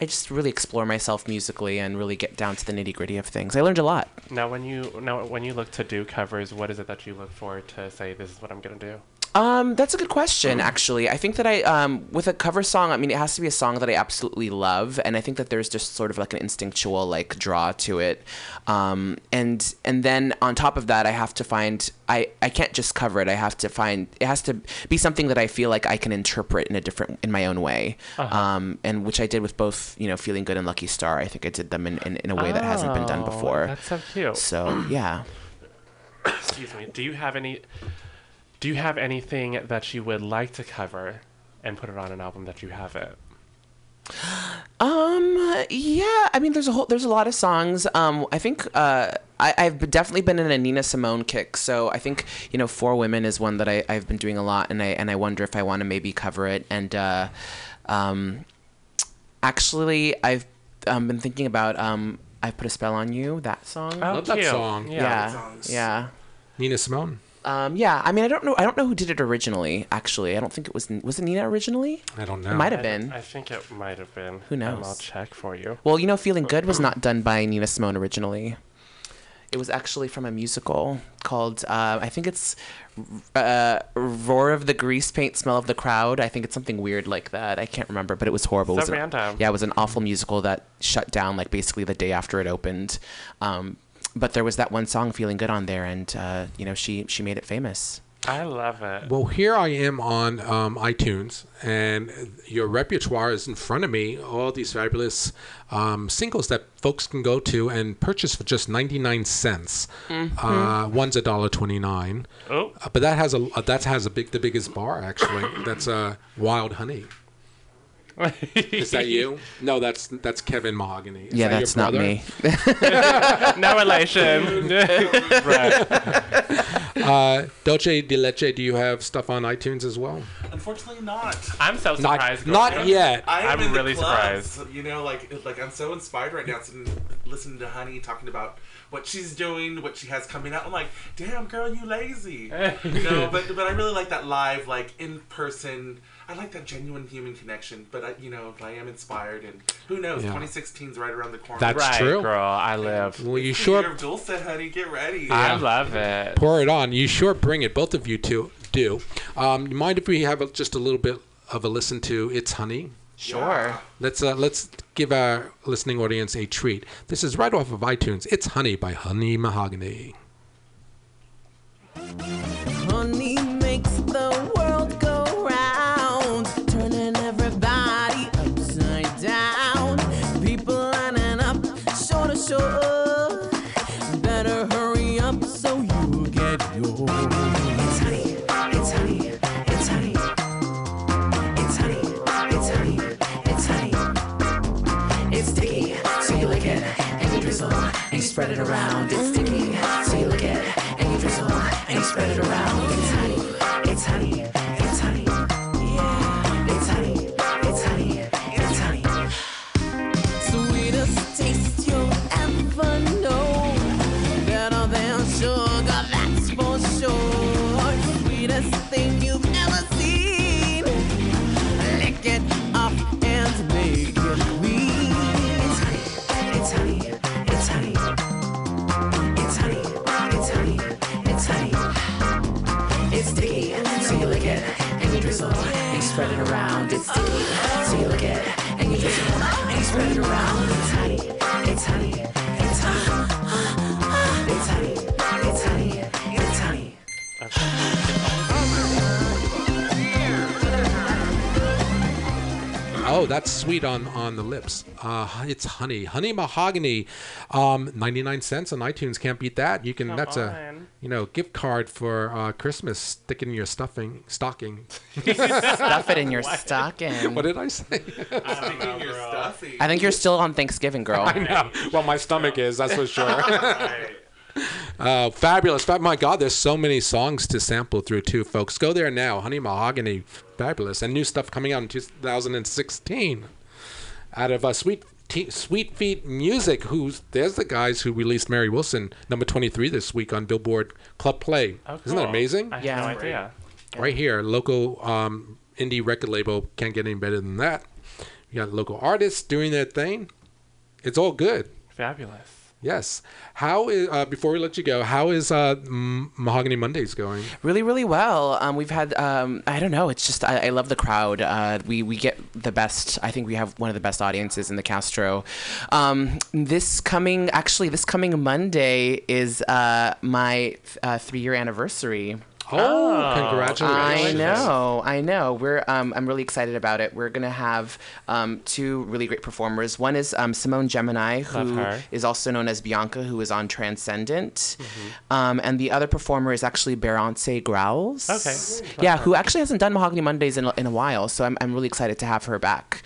I just really explore myself musically and really get down to the nitty gritty of things. I learned a lot. Now, when you now when you look to do covers, what is it that you look for to say this is what I'm gonna do? Um, that's a good question, actually. I think that I, um, with a cover song, I mean, it has to be a song that I absolutely love, and I think that there's just sort of like an instinctual like draw to it. Um, and and then on top of that, I have to find I I can't just cover it. I have to find it has to be something that I feel like I can interpret in a different in my own way. Um, and which I did with both, you know, Feeling Good and Lucky Star. I think I did them in, in, in a way that hasn't been done Oh, before. That's so cute. So yeah. Excuse me. Do you have any? Do you have anything that you would like to cover and put it on an album that you haven't? Um. Yeah. I mean, there's a whole. There's a lot of songs. Um. I think. Uh. I, I've definitely been in a Nina Simone kick. So I think you know, Four Women is one that I, I've been doing a lot, and I and I wonder if I want to maybe cover it. And uh, um, actually, I've um, been thinking about um, I put a spell on you. That song. Oh, Love that cute. song. Yeah. yeah. Yeah. Nina Simone. Um, yeah, I mean, I don't know. I don't know who did it originally. Actually, I don't think it was. Was it Nina originally? I don't know. It might have been. I think it might have been. Who And knows? I'll check for you. Well, you know, Feeling Good was not done by Nina Simone originally. It was actually from a musical called, uh, I think it's uh, Roar of the Grease Paint, Smell of the Crowd. I think it's something weird like that. I can't remember, but it was horrible. So it was an- random. yeah, it was an awful musical that shut down like basically the day after it opened. Um, but there was that one song, Feeling Good, on there, and uh, you know, she she made it famous. I love it. Well, here I am on um, iTunes, and your repertoire is in front of me. All these fabulous um, singles that folks can go to and purchase for just ninety nine cents. Uh, one's a dollar twenty nine. Oh. Uh, but that has a uh, that has a big the biggest bar actually. That's uh, Wild Honey. Is that you? No, that's that's Kevin Mahogany. Is yeah, that your that's not me. no relation. right. Uh, Dulce de Leche, do you have stuff on iTunes as well? Unfortunately, not. I'm so Not- surprised. not girl. yet. I am I'm in the really clubs, surprised. You know, like like I'm so inspired right now, sitting, listening to Honey talking about what she's doing, what she has coming out. I'm like, damn, girl, you lazy. you know, but but I really like that live, like in person. I like that genuine human connection. But I, you know, I am inspired, and who knows? Yeah. 2016 is right around the corner. That's right, true. girl. I live. Well, you It's sure year of Dulce, honey. Get ready. I love it. pour it on. You sure bring it. Both of you two do. Um, you mind if we have a, just a little bit of a listen to "It's Honey"? Sure. Let's uh, let's give our listening audience a treat. This is right off of iTunes. "It's Honey" by Honey Mahogany. Honey makes the spread it around. Oh, that's sweet on on the lips. Uh, it's honey, honey mahogany, um, ninety nine cents on iTunes. Can't beat that. You can. Come that's a you know gift card for uh, Christmas. Stick it in your stuffing stocking. Stuff it in your stocking. What did I say? Sticking your stuffy. I think you're still on Thanksgiving, girl. I know. Well, my stomach is. That's for sure. Right. Uh, fabulous. Fa- My God, there's so many songs to sample through too, folks. Go there now. Honey Mahogany, fabulous, and new stuff coming out in 2016. Out of uh, Sweet T- Sweet Feet Music, who's there's the guys who released Mary Wilson, number 23 this week on Billboard Club Play. Oh, Isn't that amazing? I had Yeah. no idea. Right here, local um, indie record label can't get any better than that. You got local artists doing their thing. It's all good. Fabulous. Yes. How is uh, before we let you go? How is uh, Mahogany Mondays going? Really, really well. Um, we've had, um, I don't know, it's just, I, I love the crowd. Uh, we, we get the best, I think we have one of the best audiences in the Castro. Um, this coming, actually, this coming Monday is uh, my uh, three year anniversary. Oh, congratulations! I know, I know. We're um, I'm really excited about it. We're gonna have um, two really great performers. One is um, Simone Gemini, Love who her. is also known as Bianca, who is on Transcendent, Mm-hmm. um, and the other performer is actually Berance Growls. Okay. Yeah, who actually hasn't done Mahogany Mondays in, a- in a while, so I'm I'm really excited to have her back.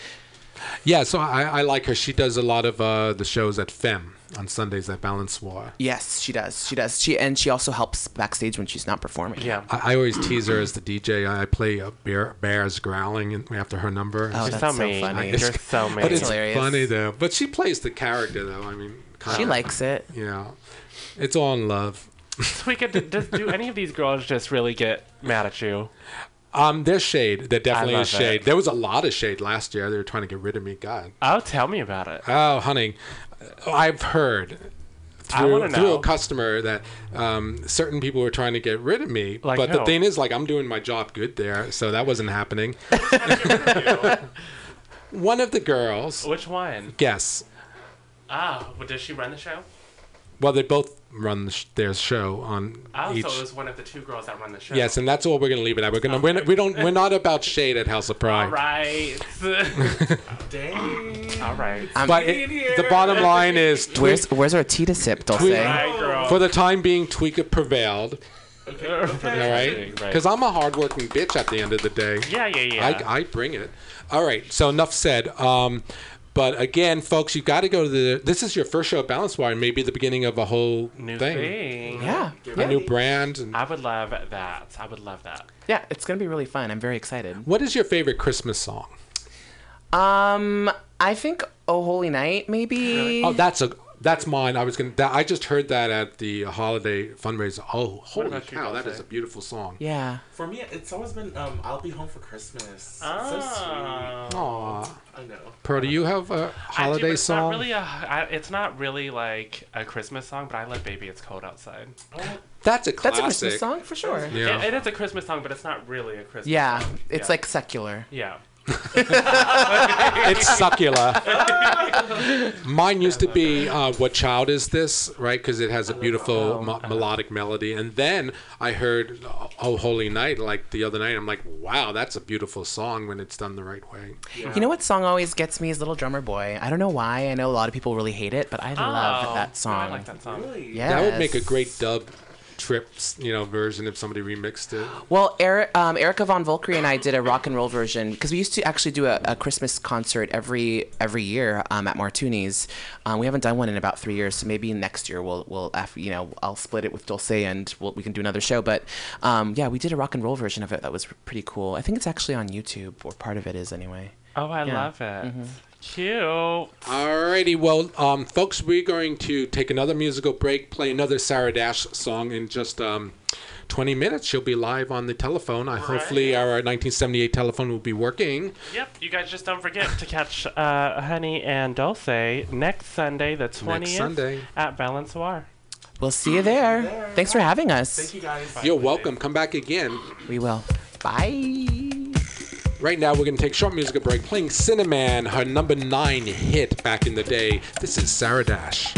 Yeah, so I, I like her. She does a lot of uh, the shows at Femme on Sundays at Balançoire. Yes, she does. She does. She and she also helps backstage when she's not performing. Yeah. I, I always tease her as the DJ. I play uh, bear, bears growling after her number. Oh, You're that's so so mean. funny. You're so mean. but it's hilarious. funny though. But she plays the character though. I mean, kind She of, likes it. Yeah, it's all in love. We could does, do any of these girls just really get mad at you? Um, there's shade. There definitely is shade. it. There was a lot of shade last year. They were trying to get rid of me. God. Oh, tell me about it. Oh, honey, I've heard through, through a customer that um, certain people were trying to get rid of me. Like but the thing is, like, I'm doing my job good there, so that wasn't happening. One of the girls, Which one? guess. Ah, well, does she run the show? Well, they both run the sh- their show on Oh, each. so it was one of the two girls that run the show. Yes, and that's all we're gonna leave it at. We're gonna we're, we don't we're not about shade at House of Pride. All right. Dang. All right. But it, the bottom line is, Tweak- Where's where's our tea to sip, Dulce? Tweak- Right, for the time being, Tweeka prevailed. Okay. All right, Right. because I'm a hardworking bitch at the end of the day. Yeah, yeah, yeah. I, I bring it. All right, so enough said. Um, but again, folks, you've got to go to the. This is your first show at Balançoire, maybe the beginning of a whole New thing, thing. Yeah, a new brand. And I would love that. I would love that. Yeah, it's gonna be really fun. I'm very excited. what is your favorite Christmas song? Um, I think "Oh Holy Night" maybe. Oh, that's a that's mine. I was gonna. That, I just heard that at the holiday fundraiser. Oh, holy cow! That Dulce? is a beautiful song. yeah. For me, it's always been um, "I'll Be Home for Christmas." Oh. So sweet. Aw, I know. Pro, do you have a do, holiday but it's song? Not really a, I, it's not really like a Christmas song, but I love "Baby It's Cold Outside." That's a classic. That's a Christmas song for sure. Yeah. It, it is a Christmas song, but it's not really a Christmas. Yeah, song. it's Yeah. like secular. yeah. it's succulent. Mine used to be uh, "What Child Is This?" Right, because it has a beautiful mo- melodic melody. And then I heard "Oh Holy Night" like the other night. I'm like, wow, that's a beautiful song when it's done the right way. You know what song always gets me is "Little Drummer Boy." I don't know why. I know a lot of people really hate it, but I love Oh, that song. I like that song. Yes. That would make a great dub trips, you know, version if somebody remixed it. Well, Eric, um, Erica Von Volkry and I did a rock and roll version because we used to actually do a, a Christmas concert every every year um, at Martuni's. Um, we haven't done one in about three years, so maybe next year we'll we'll af- you know I'll split it with Dulce and we'll, we can do another show. But um, yeah, we did a rock and roll version of it that was pretty cool. I think it's actually on YouTube, or part of it is anyway. Oh, I Yeah. love it. Mm-hmm. Cute. Alrighty, well, um, folks, we're going to take another musical break, play another Sarah Dash song in just um, 20 minutes. She'll be live on the telephone. I, hopefully, our 1978 telephone will be working. Yep, you guys just don't forget to catch uh, Honey and Dulce next Sunday, the 20th, next Sunday. at Balancoire. We'll see you there. Thanks for having us. Thank you guys. You're welcome. Come back again. We will. Bye. Right now, we're going to take short musical break, playing Sinner Man, her number nine hit back in the day. This is Sarah Dash.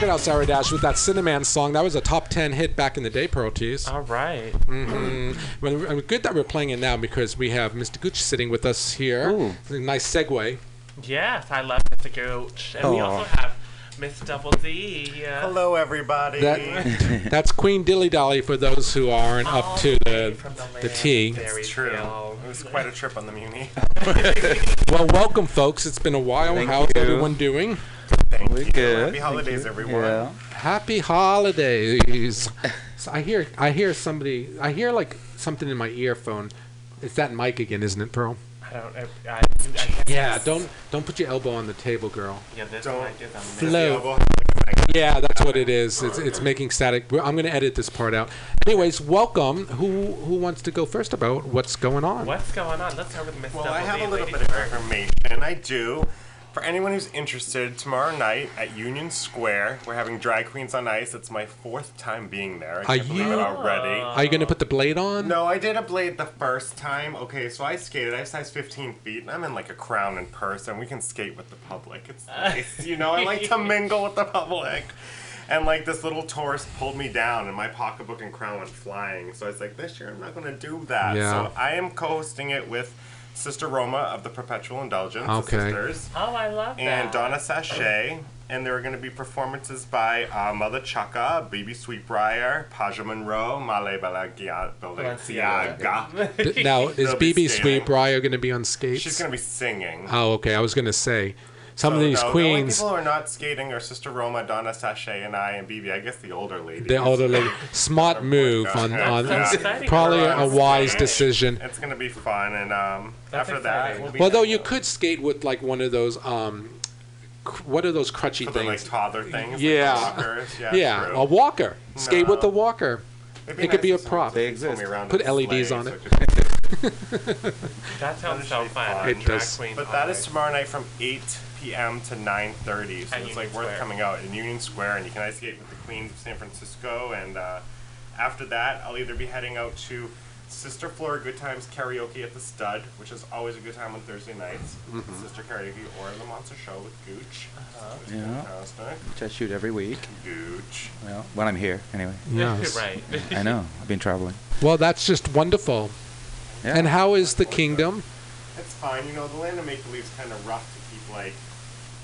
Oh yeah, out Sarah Dash with that Sinner Man song. That was a top ten hit back in the day, Pearl Tees. All right. Mm-hmm. Well, I mean, good that we're playing it now because we have Mr. Gooch sitting with us here. Ooh. Nice segue. Yes, I love Mr. Gooch. And we also have Miss Double D here. Hello, everybody. That, that's Queen Dilly Dally for those who aren't up to the the T. It's true. It was quite a trip on the Muni. Well, welcome, folks. It's been a while. Thank How's you. everyone doing? Thank you. Happy holidays, everyone. Happy holidays. So I hear, I hear somebody, I hear like something in my earphone. It's that mic again, isn't it, Pearl? I don't. I, I, I Yeah. Don't don't put your elbow on the table, girl. Yeah, this Don't mic is Flow. Yeah, that's what it is. It's it's making static. I'm going to edit this part out. Anyways, welcome. Who who wants to go first about what's going on? What's going on? Let's start with Miss Well, Double I have a little bit of information. I do. For anyone who's interested, tomorrow night at Union Square, we're having Drag Queens on Ice. It's my fourth time being there. I can't believe you- it already. Are you going to put the blade on? No, I did a blade the first time. Okay, so I skated. I have size 15 feet, and I'm in like a crown and purse, and We can skate with the public. It's nice. You know, I like to mingle with the public. And like this little tourist pulled me down, and my pocketbook and crown went flying. So I was like, this year I'm not going to do that. Yeah. So I am co-hosting it with Sister Roma of the Perpetual Indulgence, the Okay. sisters, Oh, I love that. and Donna Sachet. And there are going to be performances by uh, Mother Chaka, BeBe Sweetbriar, Paja Monroe, Mahlae Balagia- Balenciaga. D- now, is They'll be BeBe. Sweetbriar going to be on skates? She's going to be singing. Oh, okay. I was going to say some of these no, queens. The only people who are not skating are Sister Roma, Donna Sachet, and I, and BeBe. I guess the older lady. The older lady, smart move on, on That's exciting probably a wise decision. It's gonna be fun, and um, That's after that, we'll be Well, though you could skate with like one of those, um, what are those crutchy For the, like, things? toddler things, like Yeah, walkers. Yeah, true. a walker. Skate with No. the walker. It'd It be could be a prop. someone pulled me around Put LEDs on so it. That sounds so fun. It does. But that is tomorrow night from 8 p.m. to 9:30, so At it's Union like worth Square. coming out in Union Square, and you can ice skate with the Queens of San Francisco. And uh, after that, I'll either be heading out to Sister Flora Good Times Karaoke at the Stud, which is always a good time on Thursday nights. Mhm. Sister Karaoke or the Monster Show with Gooch. Which is Yeah. fantastic. Which I shoot every week. Gooch. Well, when I'm here, anyway. Yes. Right. I know. I've been traveling. Well, that's just wonderful. Yeah. And how is the kingdom? It's fine. You know, the land of make believe is kind of rough to keep like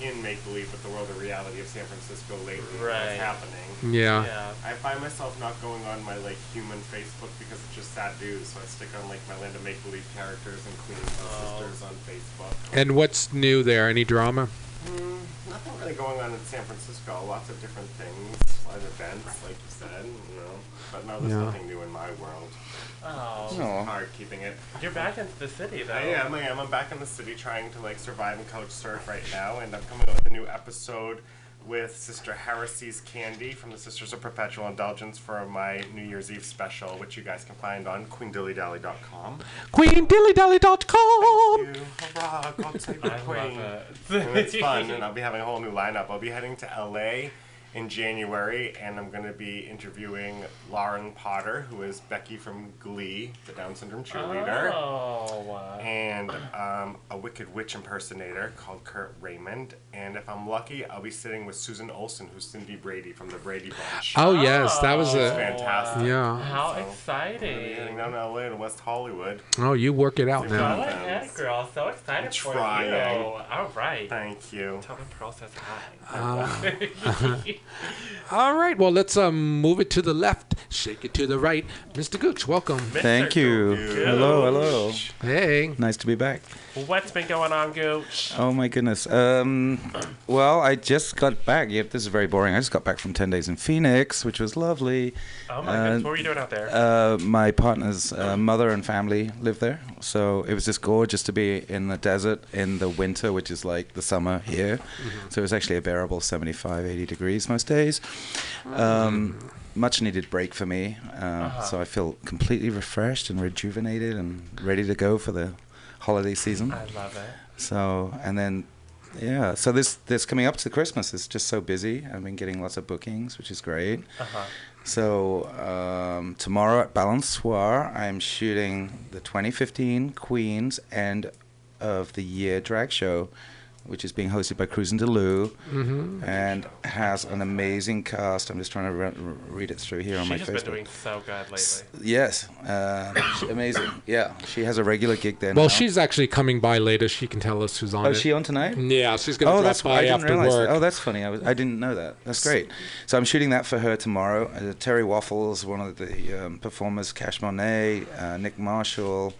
in make believe with the world of reality of San Francisco lately. and Right. What's happening? Yeah. Yeah. I find myself not going on my like human Facebook because it's just sad news. So I stick on like my land of make believe characters and queens and sisters on Facebook. And what's new there? Any drama? Mm, nothing really going on in San Francisco. Lots of different things, a lot of events, like you said. You know, but no, there's Yeah. nothing new in my world. Oh. It's just hard keeping it. You're back in the city, though. I am, I am. I'm back in the city trying to like survive and couch surf right now, and I'm coming out with a new episode with Sister Heresy's Candy from the Sisters of Perpetual Indulgence for my New Year's Eve special, which you guys can find on queendillydally.com. QueenDillyDally.com. Thank you. Hurrah, God save the I love Queen. it. and it's fun, and I'll be having a whole new lineup. I'll be heading to LA in January, and I'm going to be interviewing Lauren Potter, who is Becky from Glee, the Down syndrome cheerleader. Oh, wow. and um, a Wicked Witch impersonator called Kurt Raymond. And if I'm lucky, I'll be sitting with Susan Olsen, who's Cindy Brady from the Brady Bunch. Oh, yes, that was She's a- fantastic. Yeah. How So, exciting. Getting down to LA to West Hollywood. Oh, you work it out Go now. ahead, girl. So excited for trying. you. All right. Thank you. Tell them Pearl says hi. Uh, All right, well, let's um, move it to the left, shake it to the right. Mr. Gooch, welcome. Thank you. Hello, hello. Hey. Nice to be back. What's been going on, Gooch? Oh my goodness. Um, well, I just got back. Yep, this is very boring. I just got back from ten days in Phoenix, which was lovely. Oh my goodness, what were you doing out there? Uh, my partner's uh, mother and family live there, so it was just gorgeous to be in the desert in the winter, which is like the summer here. Mm-hmm. So it was actually a bearable 75, 80 degrees most days. Um, much needed break for me. Uh, Uh-huh. So I feel completely refreshed and rejuvenated and ready to go for the holiday season. I love it. So and then yeah, so this this coming up to Christmas is just so busy. I've been getting lots of bookings, which is great. Uh-huh. So um, tomorrow at Balançoire, I'm shooting the 2015 Queens End of the Year drag show which is being hosted by Cruzin D'Loo, Mhm. and has an amazing cast. I'm just trying to re- read it through here on my Facebook. She my has Facebook. been doing so good lately. Yes, uh, amazing. Yeah, she has a regular gig there Well, now. she's actually coming by later. She can tell us who's on Oh, it. is she on tonight? Yeah, she's going to oh, drop that's I didn't after realize work. That. Oh, that's funny. I, was, I didn't know that. That's great. So I'm shooting that for her tomorrow. Uh, Terry Waffles, one of the um, performers, Cash Monet, uh, Nick Marshall.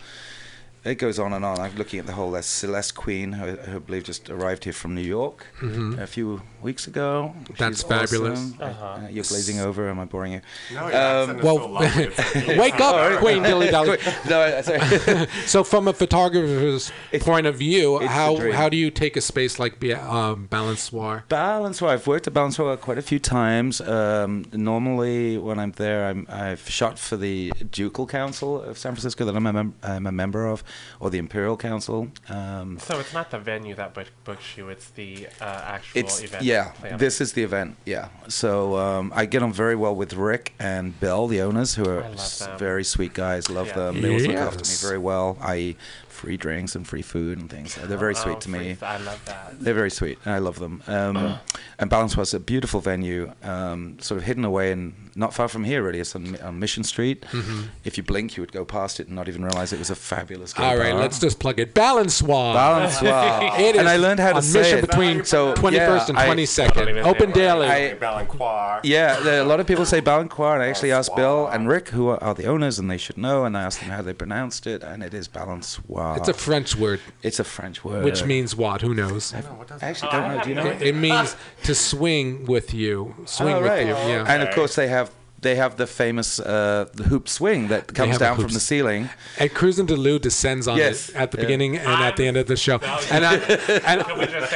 It goes on and on. I'm looking at the whole. There's Celeste Queen, who, who I believe just arrived here from New York Mhm. a few weeks ago. That's She's fabulous. awesome. Uh-huh. Uh, you're glazing over. Am I boring you? No, your accent is so well, lovely. It's- wake up, Queen Dilly Dally. no, I- sorry. so, from a photographer's point of view, how how do you take a space like Be- um, Balançoire? Balançoire. I've worked at Balançoire quite a few times. Um, normally, when I'm there, I'm, I've shot for the Ducal Council of San Francisco that I'm a, mem- I'm a member of, or the Imperial Council. Um, So it's not the venue that book- books you; it's the uh, actual it's event. yeah. planner. This is the event. Yeah. So um, I get on very well with Rick and Bill, the owners, who are s- very sweet guys. Love Yeah. them. They always look after me very well. I free drinks and free food and things. They're very Oh, sweet to me. f- I love that. They're very sweet, and I love them. Um, and Balançoire a beautiful venue, um, sort of hidden away and not far from here, really. It's on, on Mission Street. Mhm. If you blink, you would go past it and not even realize it was a fabulous. gay All right, bar. let's just plug it. Balançoire. Balançoire. It is And I learned how to on say mission it. between So, 21st yeah, and I- 22nd. Open daily. I- Balancoire. Yeah, there, a lot of people say Balancoire, and I actually asked Bill and Rick, who are, are the owners, and they should know, and I asked them how they pronounced it, and it is Balançoire. It's a French word. It's a French word. Which means what? Who knows? I actually don't know. Do you know? It, it means to swing with you. Swing Oh, with right. you. Yeah. And of course, they have they have the famous uh, the hoop swing that comes down from the ceiling. And Cruzin D'Loo descends on Yes. it at the Yeah. beginning and at the end of the show. And, I, and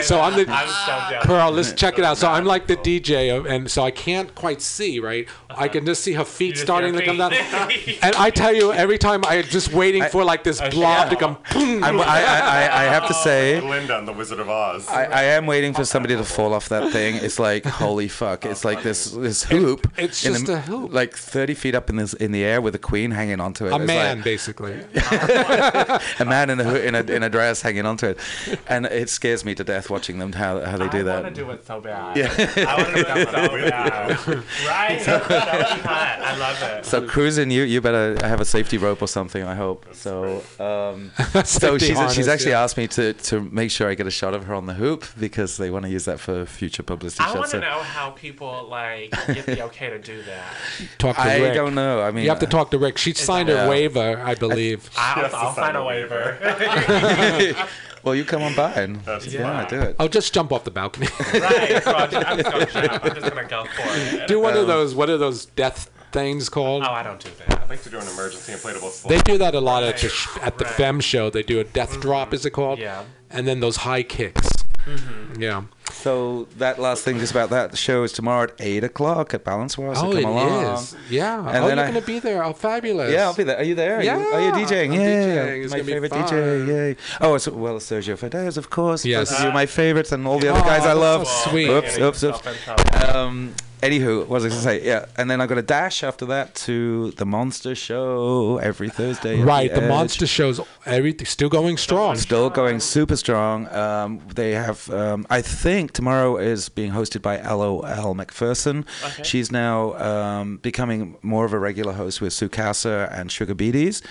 so I'm the I'm so jealous. Pearl. Let's check it out. So I'm like the DJ, of- and so I can't quite see. Right, I can just see her feet just starting see to her come down. and I tell you, every time I'm just waiting for like this blob to come. boom. I'm, I, I, I- I have to say, Glinda and the Wizard of Oz. I, I am waiting for somebody to fall off that thing. It's like holy fuck! It's like this this hoop. it's just the- a hoop. like thirty feet up in this in the air with a queen hanging onto it. A It's man, like- basically. a man in a, in a in a dress hanging onto it, and it scares me to death watching them how how they do I that. want to do it so bad. Yeah. I want to do it so bad. right? So hot. I love it. So cruising, you you better have a safety rope or something. I hope. So um, so she's harness, she's actually yeah. asked me to to make sure I get a shot of her on the hoop because they want to use that for future publicity I shots. want to So know how people like get the okay to do that. Talk to I Rick. don't know. I mean, you have to talk to Rick. She signed Yeah. a waiver, I believe. I'll, I'll sign a waiver. well, you come on by and yeah, do it. Oh, just jump off the balcony. right. So I'm just, I'm just gonna. I'm just gonna go for it. do one of Um, those. What are those death things called? Oh, I don't do that. I'd like to do an emergency inflatable slide. They do that a lot at the sh- at the Fem show. They do a death drop, is it called? Yeah. And then those high kicks. Yeah. So that last thing, just about that, the show is tomorrow at eight o'clock at Balançoire. So oh, come it along. is. Yeah. And oh, then you're I- gonna be there. Oh, fabulous. Yeah, I'll be there. Are you there? Are Yeah. You, are you DJing? I'm yeah, DJing. It's my gonna be favorite. DJ. Yay! Oh, it's well, Sergio Fedez, of course. Yes. Both you are my favorites, and all the other Oh, guys I love. so sweet. Oops, Getting oops, oops. yourself in trouble. Um, anywho, what was I going to say? Yeah, and then I got a dash after that to the Monster Show every Thursday. Right. The Edge. monster shows everything still going strong. Still going super strong. Um, they have, um, I think tomorrow is being hosted by LOL McPherson. Okay. She's now um, becoming more of a regular host with Sukasa and Sugar Beaties.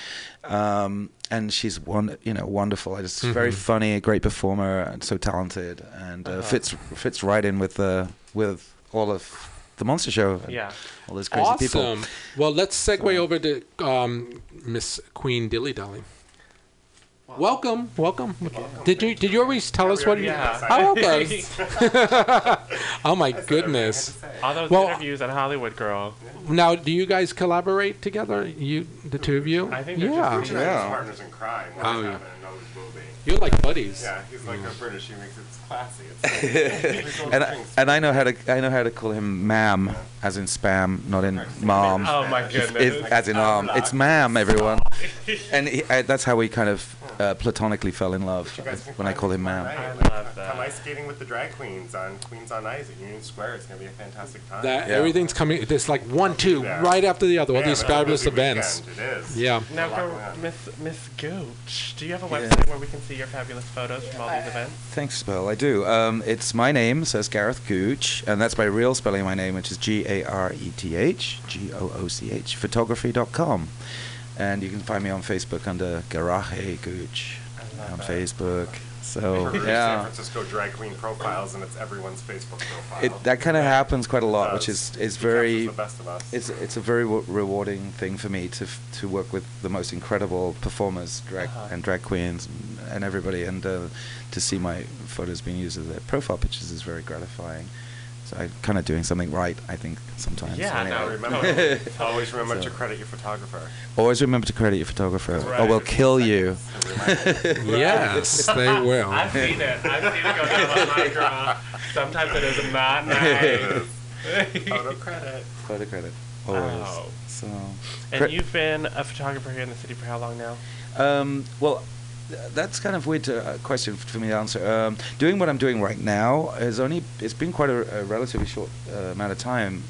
Um, and she's one, you know, wonderful. Just very funny, a great performer, and so talented, and uh, fits fits right in with the with all of the Monster Show. and Yeah. all those crazy people. Awesome. Well, let's segue over to um, Miss Queen Dilly Dally. Welcome, welcome. Did you did you always tell us what? you Yeah. Oh, okay. oh my goodness. All those Well- interviews on Hollywood Girl. Now, do you guys collaborate together? You, the two of you? I think they're yeah. just Yeah. partners in crime. We're Oh, just yeah. Having another movie. You're like buddies. Yeah, he's like a British. He makes it classy. It's and I, and I know how to I know how to call him ma'am, as in spam, not in mom. Oh my If- goodness. if- as in mom. It's ma'am, everyone. And he, I, that's how we kind of uh, platonically fell in love You guys can when I find call him ma'am. night. I love that. Come ice skating with the drag queens on Queens on Ice at Union Square. It's gonna be a fantastic time. That everything's coming. There's like one, two, Yeah. right after the other. All Yeah, these fabulous events. weekend. It is. Yeah. Now, A lot for going on. Miss Miss Gooch, do you have a Yeah. website where we can see your fabulous photos from all these events? Thanks, Bill. I do. Um, it's my name, says Gareth Gooch, and that's my real spelling of my name, which is G A R E T H, G O O C H, photography.com. And you can find me on Facebook under Gareth Gooch on Facebook. So, yeah, San. Francisco drag queen profiles, and it's everyone's Facebook profile. It, that kind of happens quite a lot, which is is It very. the best of us. It's it's a very w- rewarding thing for me to f- to work with the most incredible performers, drag Uh-huh. and drag queens, and, and everybody, and uh, to see my photos being used as their profile pictures is very gratifying. So I'm kind of doing something right, I think, sometimes. Yeah, anyway. Now remember, always remember So- to credit your photographer. Always remember to credit your photographer, That's or we'll kill you. Yes, they will. I've seen it. I've seen it go down on my draw. Sometimes it is not nice. Photo credit. Photo credit, always. Oh. So. And Cre- you've been a photographer here in the city for how long now? Um, well, th- that's kind of weird to, uh, question for me to answer. Um, doing what I'm doing right now is only it's been quite a, a relatively short uh, amount of time,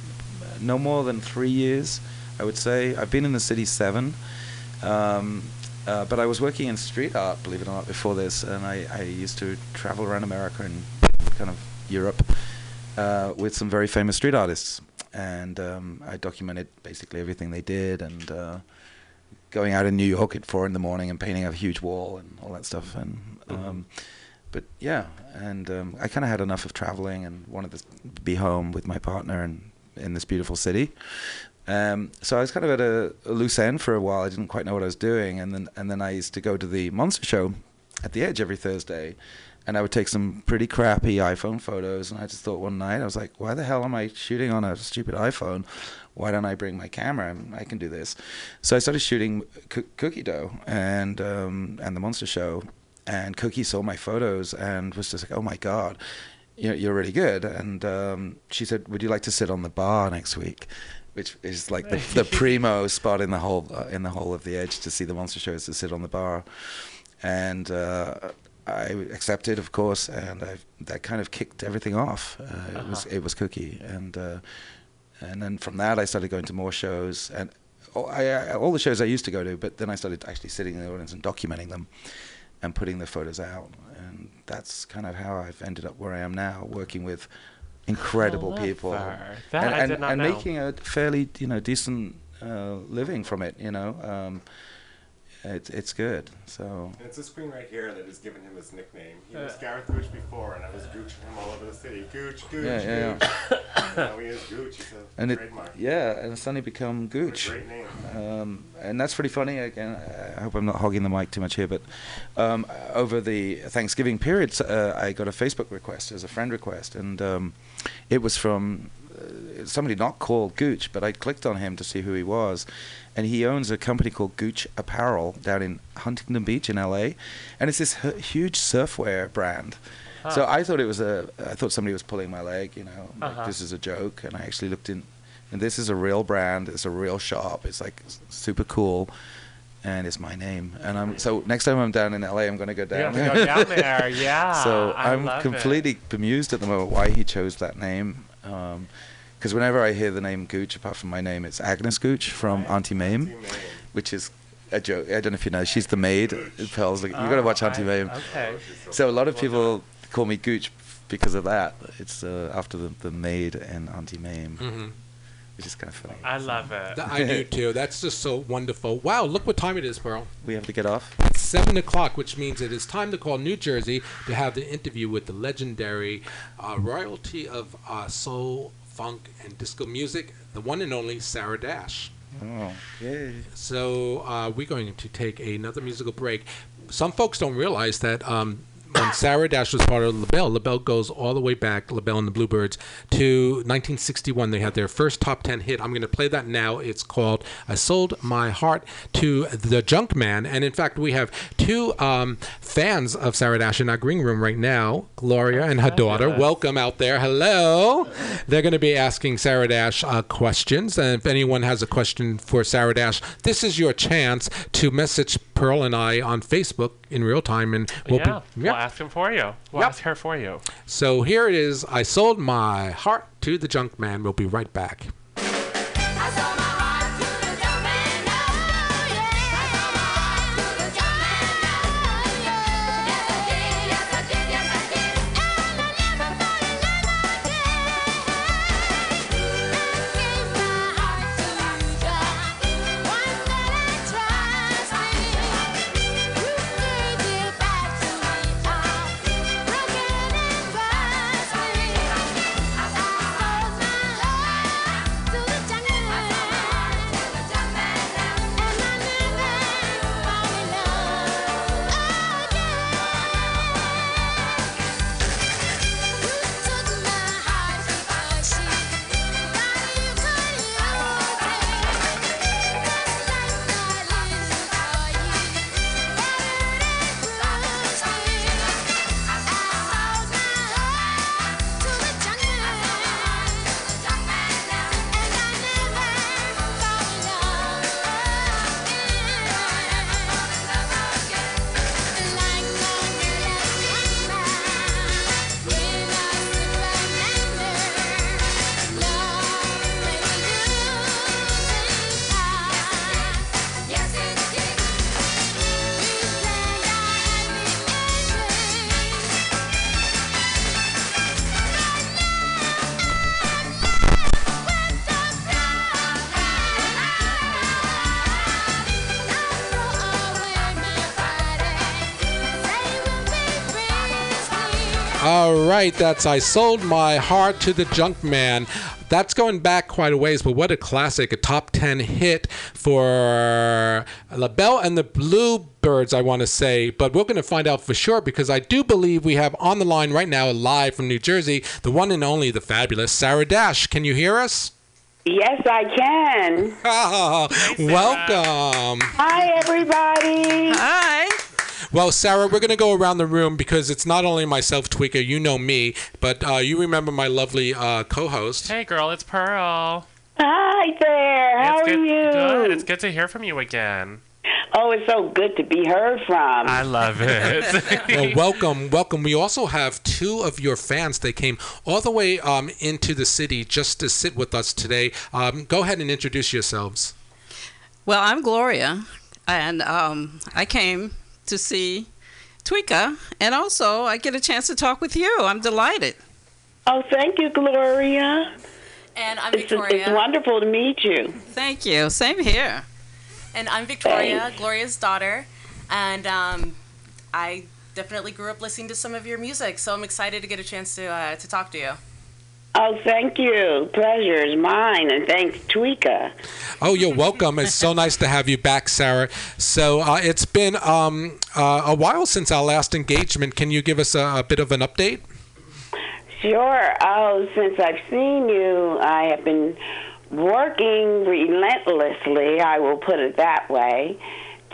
no more than three years, I would say. I've been in the city seven, um, uh, but I was working in street art, believe it or not, before this, and I, I used to travel around America and kind of Europe uh, with some very famous street artists, and um, I documented basically everything they did and. Going out in New York at four in the morning and painting a huge wall and all that stuff. And um, but yeah, and um, I kind of had enough of traveling and wanted to be home with my partner and in this beautiful city. Um, so I was kind of at a, a loose end for a while. I didn't quite know what I was doing, and then and then I used to go to the Monster Show at the Edge every Thursday, and I would take some pretty crappy iPhone photos. And I just thought one night I was like, why the hell am I shooting on a stupid iPhone? Why don't I bring my camera? I can do this. So I started shooting Coo- Cookie Dough and um, and the Monster Show, and Cookie saw my photos and was just like, oh my god. You're, you're really good, and um, she said, "Would you like to sit on the bar next week?" which is like the, the primo spot in the whole uh, in the whole of the edge to see the monster shows to sit on the bar, and uh, I accepted, of course, and I, that kind of kicked everything off. Uh, It was Uh-huh. it was Cookie, and uh, and then from that I started going to more shows and. all- I, I, all the shows I used to go to, but then I started actually sitting in the audience and documenting them, and putting the photos out, and that's kind of how I've ended up where I am now, working with incredible people. That and, and, and making a fairly you know decent uh, living from it. You know, um, it's it's good. So And it's a screen right here that has given him his nickname. He was. Gareth Gooch before, and I was gooching him all over the city. Gooch, Gooch, Yeah, yeah, Gooch. now he is Gooch. It's a and it yeah, and it's suddenly become Gooch. great name. Um, and that's pretty funny. Again, I hope I'm not hogging the mic too much here, but um, over the Thanksgiving period, uh, I got a Facebook request as a friend request, and um, it was from somebody not called Gooch, but I clicked on him to see who he was, and he owns a company called Gooch Apparel down in Huntington Beach in LA, and it's this huge surfwear brand. So I thought it was a, I thought somebody was pulling my leg, you know, like Uh-huh. this is a joke, and I actually looked in, and this is a real brand, it's a real shop, it's like super cool, and it's my name, and I'm so next time I'm down in LA, I'm gonna go down. to go down there, yeah, So I I'm love it. completely bemused at the moment why he chose that name. Because whenever I hear the name Gooch, apart from my name, it's Agnes Gooch from Auntie Mame, which is a joke. I don't know if you know. She's the maid at Pearls. Like, you got to Oh, watch Auntie I- Mame. okay. So a lot of people call me Gooch because of that. It's uh, after the, the maid and Auntie Mame, Mhm. which is kind of funny. I love it. I do too. That's just so wonderful. Wow, look what time it is, Pearl. We have to get off. It's seven o'clock, which means it is time to call New Jersey to have the interview with the legendary uh, royalty of uh, soul, funk, and disco music, the one and only Sarah Dash. Oh, yay. So uh, we're going to take another musical break. Some folks don't realize that um, when Sarah Dash was part of LaBelle, LaBelle goes all the way back, LaBelle and the Bluebirds, to 1961. They had their first top 10 hit. I'm going to play that now. It's called I Sold My Heart to the Junk Man. And in fact, we have two um, fans of Sarah Dash in our green room right now, Gloria and her daughter. Welcome out there. Hello. They're going to be asking Sarah Dash uh, questions. And if anyone has a question for Sarah Dash, this is your chance to message Pearl and I on Facebook in real time, and we'll yeah, be. we'll ask him for you. We'll Yep. ask her for you. So here it is. I sold my heart to the junk man. We'll be right back. Right, that's I Sold My Heart to the Junk Man. That's going back quite a ways, but what a classic, a top 10 hit for La Belle and the Bluebirds, I want to say. But we're going to find out for sure because I do believe we have on the line right now, live from New Jersey, the one and only, the fabulous Sarah Dash. Can you hear us? Yes, I can. Welcome. Hi, everybody. Hi. Well, Sarah, we're going to go around the room because it's not only myself, Tweeka, you know me, but uh, you remember my lovely uh, co host. Hey, girl, it's Pearl. Hi there. How it's are good, you? Good. It's good to hear from you again. Oh, it's so good to be heard from. I love it. well, welcome, welcome. We also have two of your fans. They came all the way um, into the city just to sit with us today. Um, go ahead and introduce yourselves. Well, I'm Gloria, and um, I came to see Tweeka, and also I get a chance to talk with you. I'm delighted. Oh, thank you, Gloria. And I'm It's, Victoria. it's wonderful to meet you. Thank you. Same here. And I'm Victoria, Thanks. Gloria's daughter. And um, I definitely grew up listening to some of your music, so I'm excited to get a chance to uh, to talk to you. Oh, thank you. Pleasure is mine, and thanks, Tweeka. Oh, you're welcome. It's so nice to have you back, Sarah. So uh, it's been um, uh, a while since our last engagement. Can you give us a, a bit of an update? Sure. Oh, since I've seen you, I have been working relentlessly, I will put it that way,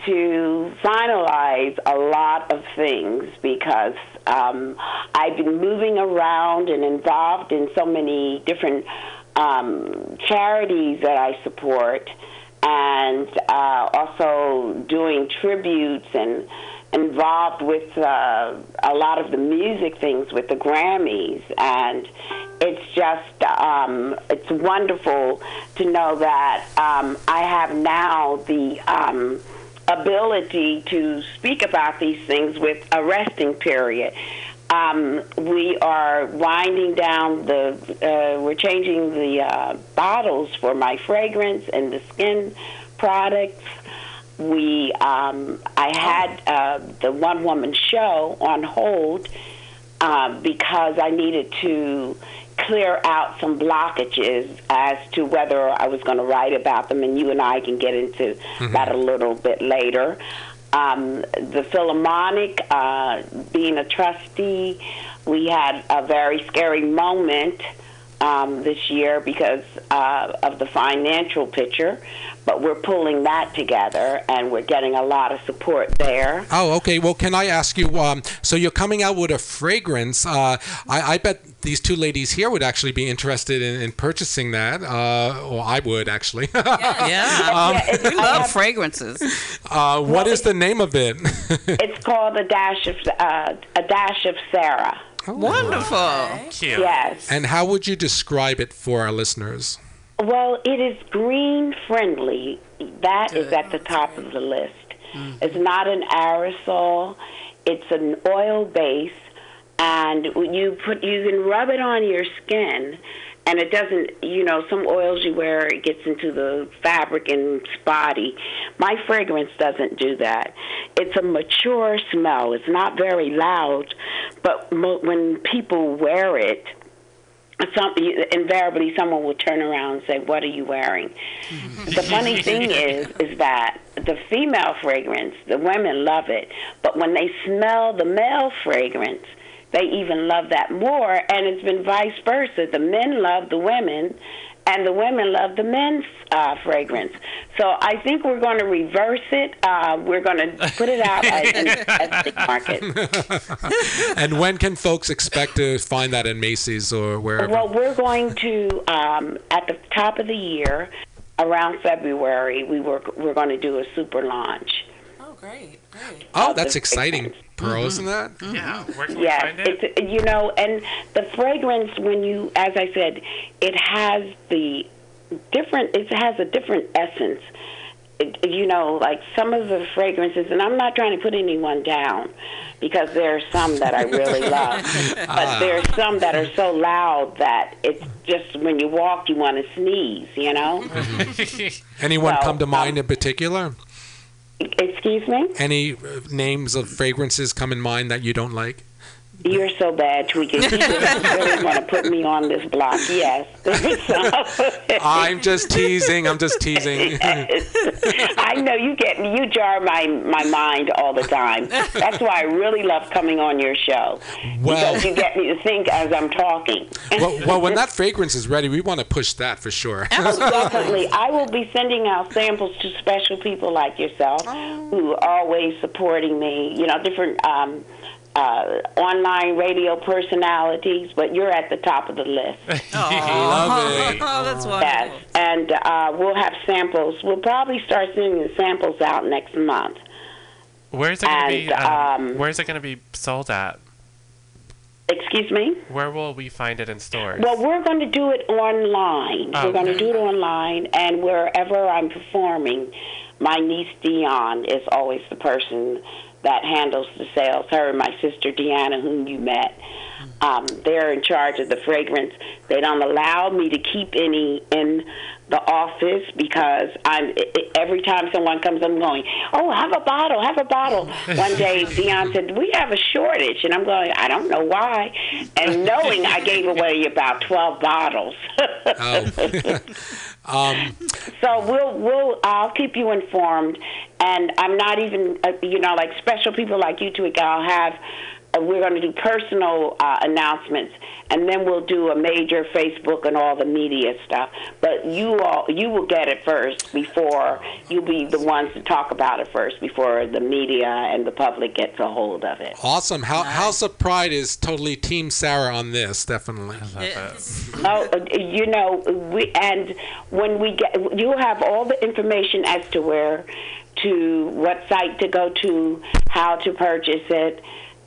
to finalize a lot of things because um, I've been moving around and involved in so many different um, charities that I support and uh, also doing tributes and involved with uh, a lot of the music things with the Grammys, and it's just um, it's wonderful to know that um, I have now the um, ability to speak about these things with a resting period. Um, we are winding down the, uh, we're changing the uh, bottles for my fragrance and the skin products we um, I had uh, the one woman show on hold uh, because I needed to clear out some blockages as to whether I was going to write about them, and you and I can get into that a little bit later. Um, the Philharmonic, uh, being a trustee, we had a very scary moment um, this year because uh, of the financial picture. But we're pulling that together, and we're getting a lot of support there. Oh, okay. Well, can I ask you? Um, so you're coming out with a fragrance. Uh, I, I bet these two ladies here would actually be interested in, in purchasing that. Uh, or I would actually. Yeah. Um, we love fragrances. uh, what is the name of it? It's called a dash of uh, a dash of Sarah. Wonderful. Cute. Yes. and how would you describe it for our listeners? Well, it is green friendly. That is at the top of the list. Mm-hmm. It's not an aerosol. It's an oil base, and you put you can rub it on your skin, and it doesn't. You know, some oils you wear it gets into the fabric and spotty. My fragrance doesn't do that. It's a mature smell. It's not very loud, but mo- when people wear it some invariably someone will turn around and say, "What are you wearing?" the funny thing is, is that the female fragrance, the women love it, but when they smell the male fragrance, they even love that more. And it's been vice versa. The men love the women, and the women love the men's uh, fragrance. So I think we're going to reverse it. Uh, we're going to put it out as an domestic market. and when can folks expect to find that in Macy's or wherever? Well, we're going to um, at the top of the year, around February, we were we're going to do a super launch. Oh, great, great. oh, that's exciting, Pearl, isn't mm-hmm. that? Mm-hmm. Yeah. Where can Yes, we find it? it's you know, and the fragrance when you, as I said, it has the different. It has a different essence. It, you know, like some of the fragrances, and I'm not trying to put anyone down because there are some that I really love, but Ah. there are some that are so loud that it's just when you walk, you want to sneeze. You know. Anyone Well, come to mind um, in particular? Excuse me. Any uh, names of fragrances come in mind that you don't like? You're so bad, Tweeka. You really want to put me on this block. Yes. I'm just teasing. I'm just teasing. I know you get you jar my my mind all the time. That's why I really love coming on your show Well- because you get me to think as I'm talking. well, well, when that fragrance is ready, we want to push that for sure. Definitely, I will be sending out samples to special people like yourself who are always supporting me. You know, different. Um, uh, online radio personalities, but you're at the top of the list. Love it. Oh, that's wonderful. Yes, and uh, we'll have samples. We'll probably start sending the samples out next month. Where's it gonna be? Um, um, where's it gonna be sold at? Excuse me? Where will we find it in stores? Well, we're going to do it online. Oh, we're going to do it online, and wherever I'm performing, my niece Dion is always the person that handles the sales. Her and my sister Deanna, whom you met, um, they're in charge of the fragrance. They don't allow me to keep any in the office because I'm i- i- every time someone comes, I'm going, oh, have a bottle, have a bottle. One day, Dion said, we have a shortage, and I'm going, I don't know why, and knowing I gave away about twelve bottles. Oh. um, So we'll we'll I'll keep you informed, and I'm not even uh, you know like special people like you two. I'll have we're going to do personal uh, announcements, and then we'll do a major Facebook and all the media stuff. But you all you will get it first before you'll be the ones to talk about it first before the media and the public gets a hold of it. awesome. Hou- House of Pride is totally Team Sarah on this, definitely. Oh, uh, you know, we and when we get, you'll have all the information as to where, to what site to go to, how to purchase it,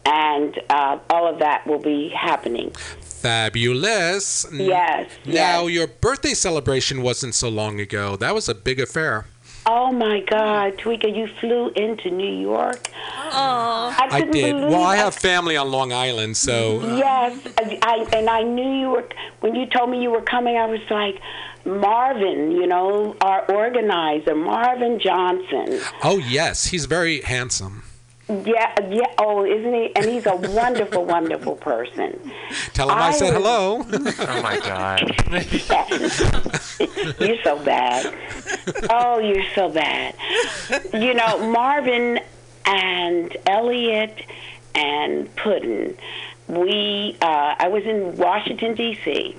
and uh, all of that will be happening. Fabulous. Yes, Now, your birthday celebration wasn't so long ago. That was a big affair. Oh my God, Tweeka, you flew into New York. Oh, I, I did. Well, I have family on Long Island, so. Yes, I, I and I knew you were when you told me you were coming. I was like, Marvin, you know, our organizer, Marvin Johnson. Oh, yes. He's very handsome. Yeah, yeah. Oh, isn't he? And he's a wonderful, wonderful person. Tell him I, said hello. oh my god. You're so bad. Oh, you're so bad. You know, Marvin and Elliot and Puddin. We, uh, I was in Washington D.C.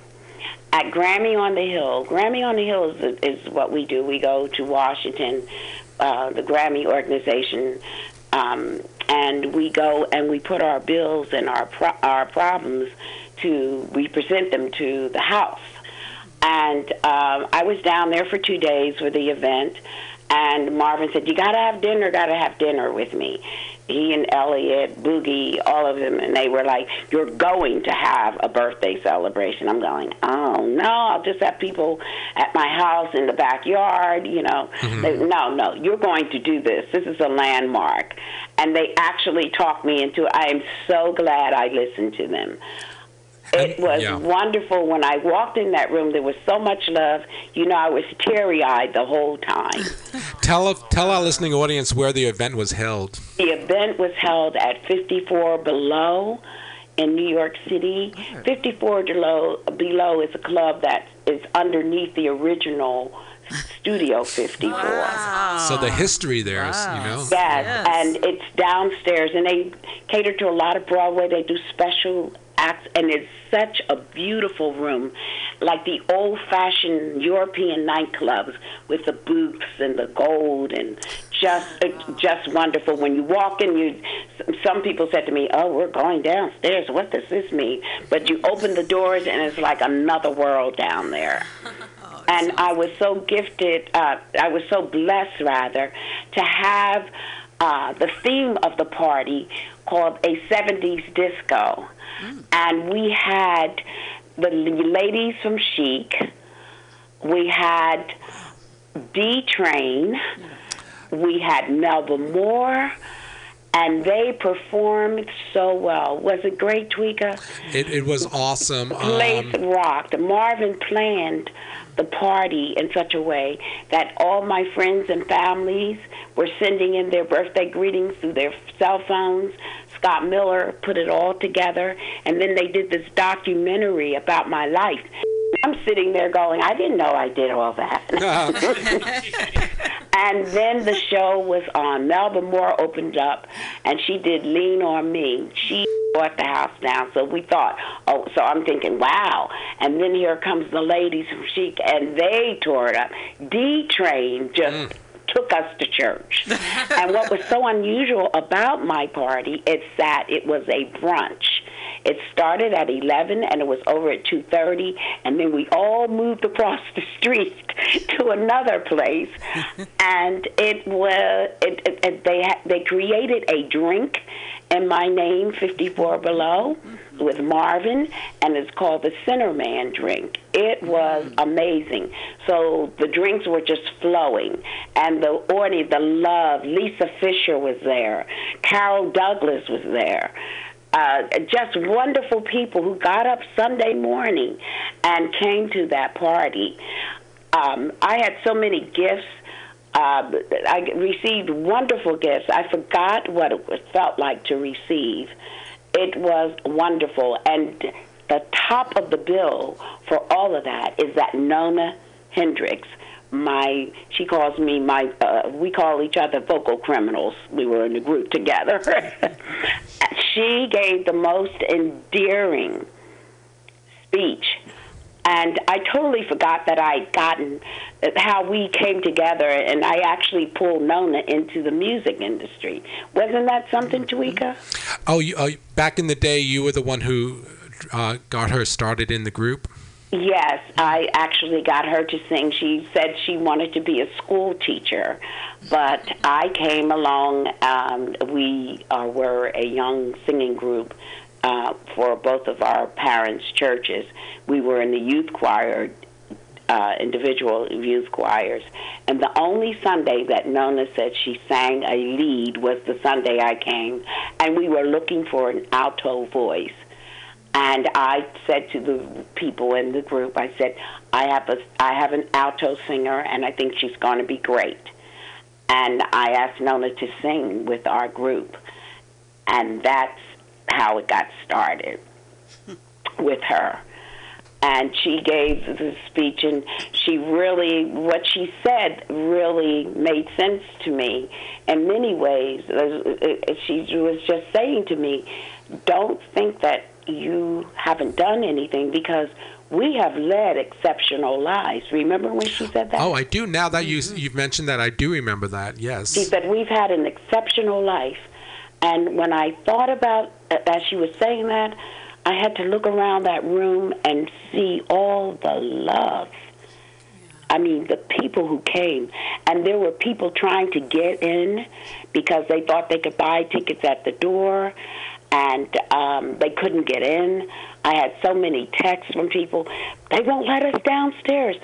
at Grammy on the Hill. Grammy on the Hill is, is what we do. We go to Washington, uh, the Grammy organization, um, and we go and we put our bills and our pro- our problems to we present them to the House. And um, I was down there for two days for the event, and Marvin said, "You got to have dinner. Got to have dinner with me." He and Elliot, Boogie, all of them, and they were like, "You're going to have a birthday celebration." I'm going, "Oh no, I'll just have people at my house in the backyard." You know, Mhm. They- no, no, you're going to do this. This is a landmark, and they actually talked me into. it. I am so glad I listened to them. It was yeah. wonderful when I walked in that room. There was so much love. You know, I was teary eyed the whole time. Tell tell our listening audience where the event was held. The event was held at 54 Below in New York City. 54 Below, Below is a club that is underneath the original Studio 54. So the history there is, you know. Yes, and it's downstairs, and they cater to a lot of Broadway. They do special acts, and it's such a beautiful room, like the old-fashioned European nightclubs with the booths and the gold, and just it's just wonderful. When you walk in, you some people said to me, "Oh, we're going downstairs. What does this mean?" But you open the doors, and it's like another world down there and I was so gifted. Uh, I was so blessed, rather, to have uh, the theme of the party called a '70s disco, and we had the ladies from Chic. We had D Train. We had Melba Moore. And they performed so well. Was it great, Tweeka? It, it was awesome. place Um, rocked. Marvin planned the party in such a way that all my friends and families were sending in their birthday greetings through their cell phones. Scott Miller put it all together, and then they did this documentary about my life. I'm sitting there going, I didn't know I did all that. and then the show was on. Melba Moore opened up, and she did Lean on Me. She bought the house down. So we thought, oh, so I'm thinking, wow. And then here comes the ladies from Chic, and they tore it up. D Train just mm. took us to church. and what was so unusual about my party is that it was a brunch. It started at 11 and it was over at 2:30 and then we all moved across the street to another place and it was it, it, it, they ha- they created a drink in my name 54 below mm-hmm. with Marvin and it's called the Sinner Man drink. It mm-hmm. was amazing. So the drinks were just flowing and the audience the love Lisa Fischer was there. Carol Douglas was there uh, just wonderful people who got up Sunday morning and came to that party. Um, I had so many gifts. Uh, I received wonderful gifts. I forgot what it felt like to receive. It was wonderful. And the top of the bill for all of that is that Nona Hendryx, my she calls me my uh, we call each other vocal criminals. We were in a group together. she gave the most endearing speech. And I totally forgot that I'd gotten how we came together, and I actually pulled Nona into the music industry. Wasn't that something, Tweeka? oh, you, uh, back in the day, you were the one who uh, got her started in the group. Yes, I actually got her to sing. She said she wanted to be a school teacher, but I came along. Um, we uh, were a young singing group uh, for both of our parents' churches. We were in the youth choir, uh, individual youth choirs, and the only Sunday that Nona said she sang a lead was the Sunday I came, and we were looking for an alto voice. And I said to the people in the group, I said, I have a, I have an alto singer, and I think she's going to be great. And I asked Nona to sing with our group, and that's how it got started with her. And she gave the speech, and she really, what she said really made sense to me in many ways. Uh, She was just saying to me, don't think that you haven't done anything because we have led exceptional lives. Remember when she said that? Oh, I do. Now that you mm-hmm. you've mentioned that, I do remember that. Yes. She said, We've had an exceptional life. And when I thought about, as she was saying that, I had to look around that room and see all the love. I mean, the people who came. And there were people trying to get in because they thought they could buy tickets at the door and um, they couldn't get in. I had so many texts from people, they won't let us downstairs.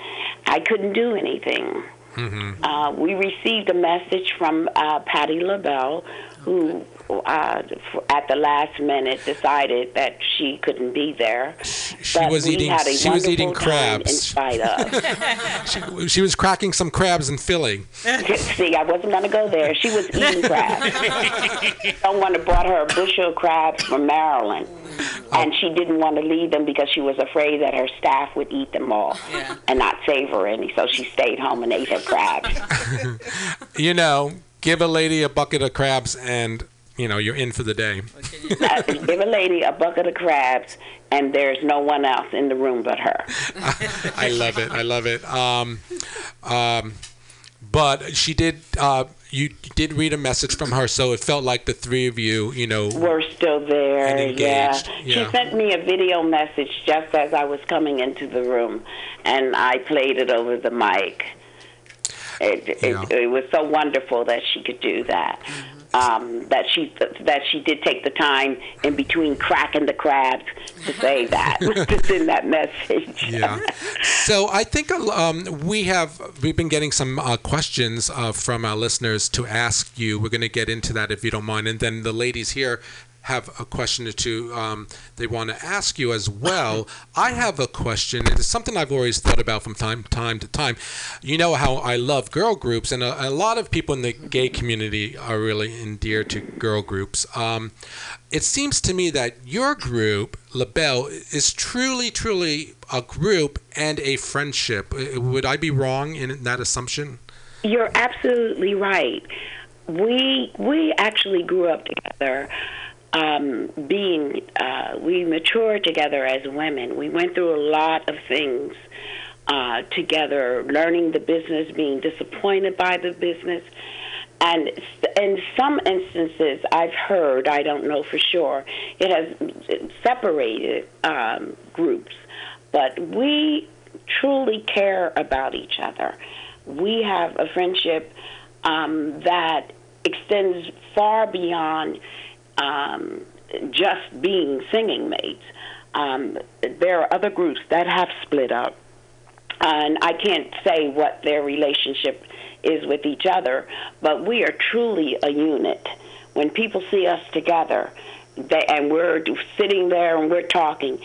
I couldn't do anything. Mm-hmm. Uh, we received a message from uh, Patti LaBelle, who uh, at the last minute decided that she couldn't be there. She But was eating. She was eating crabs. In spite of. she, she was cracking some crabs in Philly. See, I wasn't going to go there. She was eating crabs. Someone had brought her a bushel of crabs from Maryland. And she didn't want to leave them because she was afraid that her staff would eat them all and not save her any. So she stayed home and ate her crabs. You know, give a lady a bucket of crabs, and you know you're in for the day. Uh, Give a lady a bucket of crabs, and there's no one else in the room but her. I love it. I love it. Um, um, but she did. Uh, you did read a message from her, so it felt like the three of you, you know, We're still there. And yeah. engaged, yeah. She sent me a video message just as I was coming into the room, and I played it over the mic. It, it, Yeah. it was so wonderful that she could do that. Um, that she that she did take the time in between cracking the crabs to say that to send that message. yeah. So I think um, we have we've been getting some uh, questions uh, from our listeners to ask you. We're going to get into that if you don't mind, and then the ladies here have a question or two um, they want to ask you as well. I have a question. It is something I've always thought about from time time to time. You know how I love girl groups, and a, a lot of people in the gay community are really endeared to girl groups. Um, it seems to me that your group, LaBelle, is truly, truly a group and a friendship. Uh, Would I be wrong in that assumption? You're absolutely right. We we actually grew up together. Um, being uh, we matured together as women. We went through a lot of things uh, together, learning the business, being disappointed by the business, and in some instances, I've heard, I don't know for sure, it has separated um, groups. But we truly care about each other. We have a friendship um, that extends far beyond um, just being singing mates. Um, there are other groups that have split up and I can't say what their relationship is with each other, but we are truly a unit. When people see us together, they, and we're sitting there and we're talking,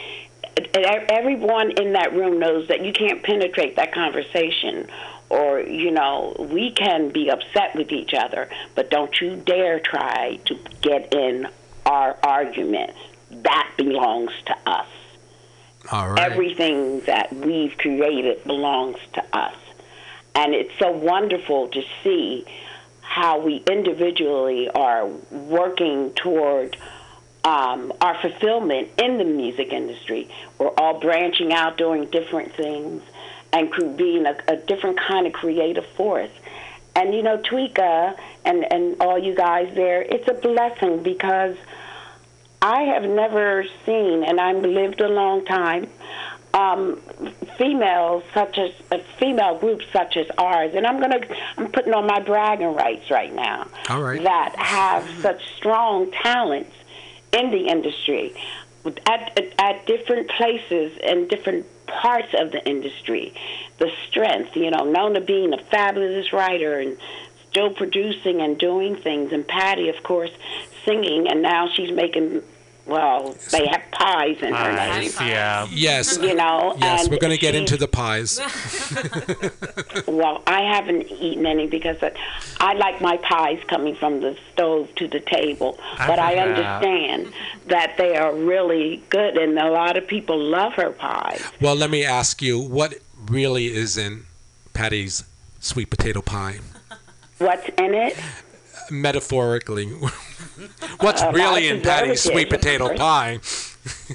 everyone in that room knows that you can't penetrate that conversation. Or, you know, we can be upset with each other, but don't you dare try to get in our argument. That belongs to us. All right. Everything that we've created belongs to us. And it's so wonderful to see how we individually are working toward um, our fulfillment in the music industry. We're all branching out, doing different things, and being a, a different kind of creative force. And you know, Tweeka and, and all you guys there, it's a blessing because I have never seen, and I've lived a long time, um, females such as uh, female groups such as ours, and I'm gonna I'm putting on my bragging rights right now. All right. That have such strong talents in the industry, at at, at different places and different parts of the industry. The strength, you know, Nona being a fabulous writer and still producing and doing things, and Patti, of course, singing, and now she's making. Well, they have pies in her name. Pies, yeah. Yes. You know, Yes, we're going to get she's- into the pies. Well, I haven't eaten any because I- I like my pies coming from the stove to the table. I but I forgot. understand that they are really good, and a lot of people love her pies. Well, let me ask you, what really is in Patti's sweet potato pie? What's in it? Metaphorically, what's lot really in Patti's sweet potato pie?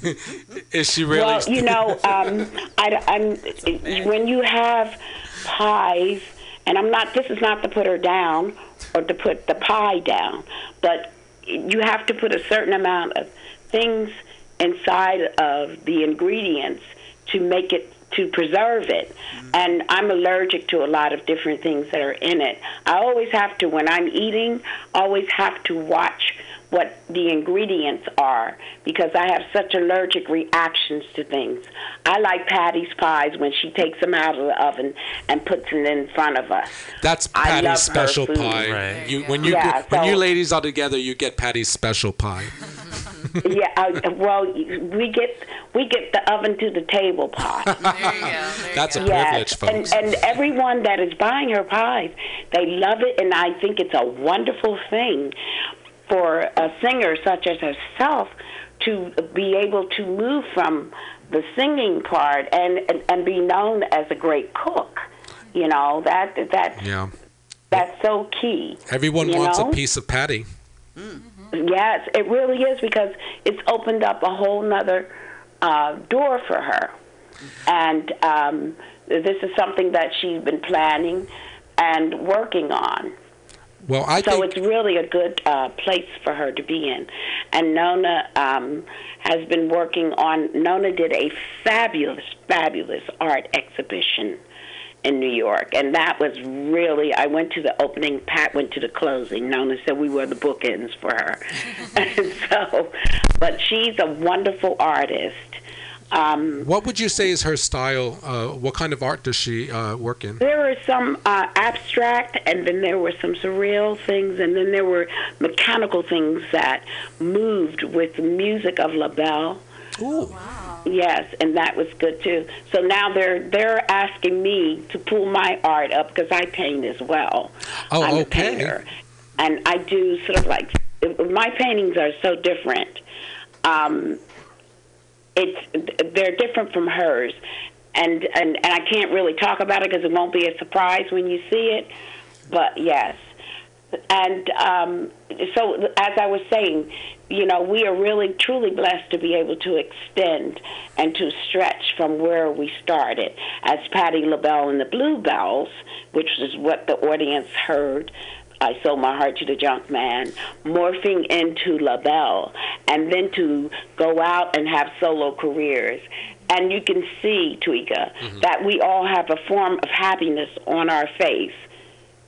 Is she really? Well, you know, um, I, am when you have pies, and I'm not. This is not to put her down or to put the pie down, but you have to put a certain amount of things inside of the ingredients to make it to preserve it. And I'm allergic to a lot of different things that are in it. I always have to when I'm eating, always have to watch what the ingredients are because I have such allergic reactions to things. I like Patti's pies when she takes them out of the oven and puts them in front of us. That's I love her Patti's special pie. Right. You when you Yeah, when you ladies are together, you get Patti's special pie. yeah, uh, well, we get we get the oven to the table pie. That's a Yes, privilege, folks. and, and everyone that is buying her pies, they love it, and I think it's a wonderful thing for a singer such as herself to be able to move from the singing part and and, and be known as a great cook. You know that that yeah. that's so key. Everyone wants know? a piece of Patti. Yes, it really is because it's opened up a whole nother uh, door for her. And um, this is something that she's been planning and working on. Well, I so think it's really a good uh, place for her to be in. And Nona um, has been working on, Nona did a fabulous, fabulous art exhibition in New York. And that was really, I went to the opening, Pat went to the closing. Nona said we were the bookends for her. and so, but she's a wonderful artist. Um, what would you say is her style? Uh, what kind of art does she uh, work in? There were some uh, abstract, and then there were some surreal things, and then there were mechanical things that moved with the music of LaBelle. Ooh. Yes, and that was good too. So now they're they're asking me to pull my art up because I paint as well. Oh, I'm a okay. painter, and I do sort of like my paintings are so different. Um, it's they're different from hers, and and and I can't really talk about it because it won't be a surprise when you see it. But yes, and um, so as I was saying, you know, we are really truly blessed to be able to extend and to stretch from where we started as Patti LaBelle and the Bluebelles, which is what the audience heard. I sold my heart to the junk man, morphing into LaBelle, and then to go out and have solo careers. And you can see, Tweeka, mm-hmm. that we all have a form of happiness on our face.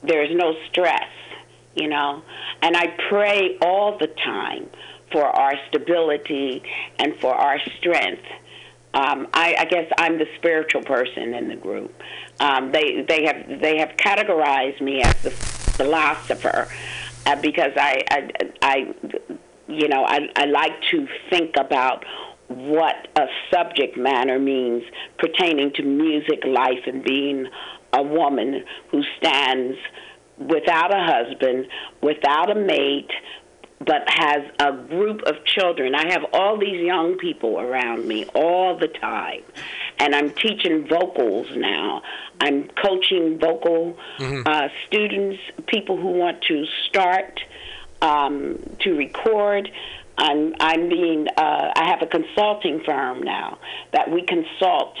There's no stress, you know. And I pray all the time for our stability and for our strength. Um, I, I guess I'm the spiritual person in the group. Um, they they have they have categorized me as the philosopher uh, because I, I I you know I I like to think about what a subject matter means pertaining to music, life, and being a woman who stands without a husband, without a mate, but has a group of children. I have all these young people around me all the time, and I'm teaching vocals now. I'm coaching vocal Mhm. uh, students, people who want to start um, to record. I'm I'm being uh, I have a consulting firm now that we consult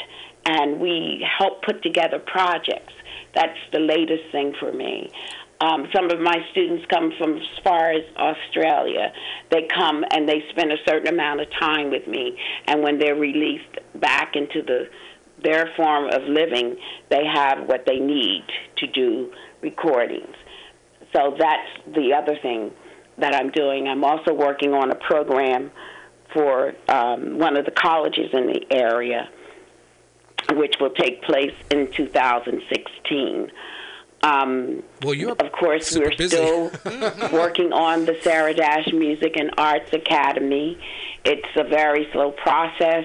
and we help put together projects. That's the latest thing for me. Um, some of my students come from as far as Australia. They come and they spend a certain amount of time with me, and when they're released back into the their form of living, they have what they need to do recordings. So that's the other thing that I'm doing. I'm also working on a program for um, one of the colleges in the area, which will take place in 2016. Um, well, you of course, we're busy. still working on the Sarah Dash Music and Arts Academy. It's a very slow process,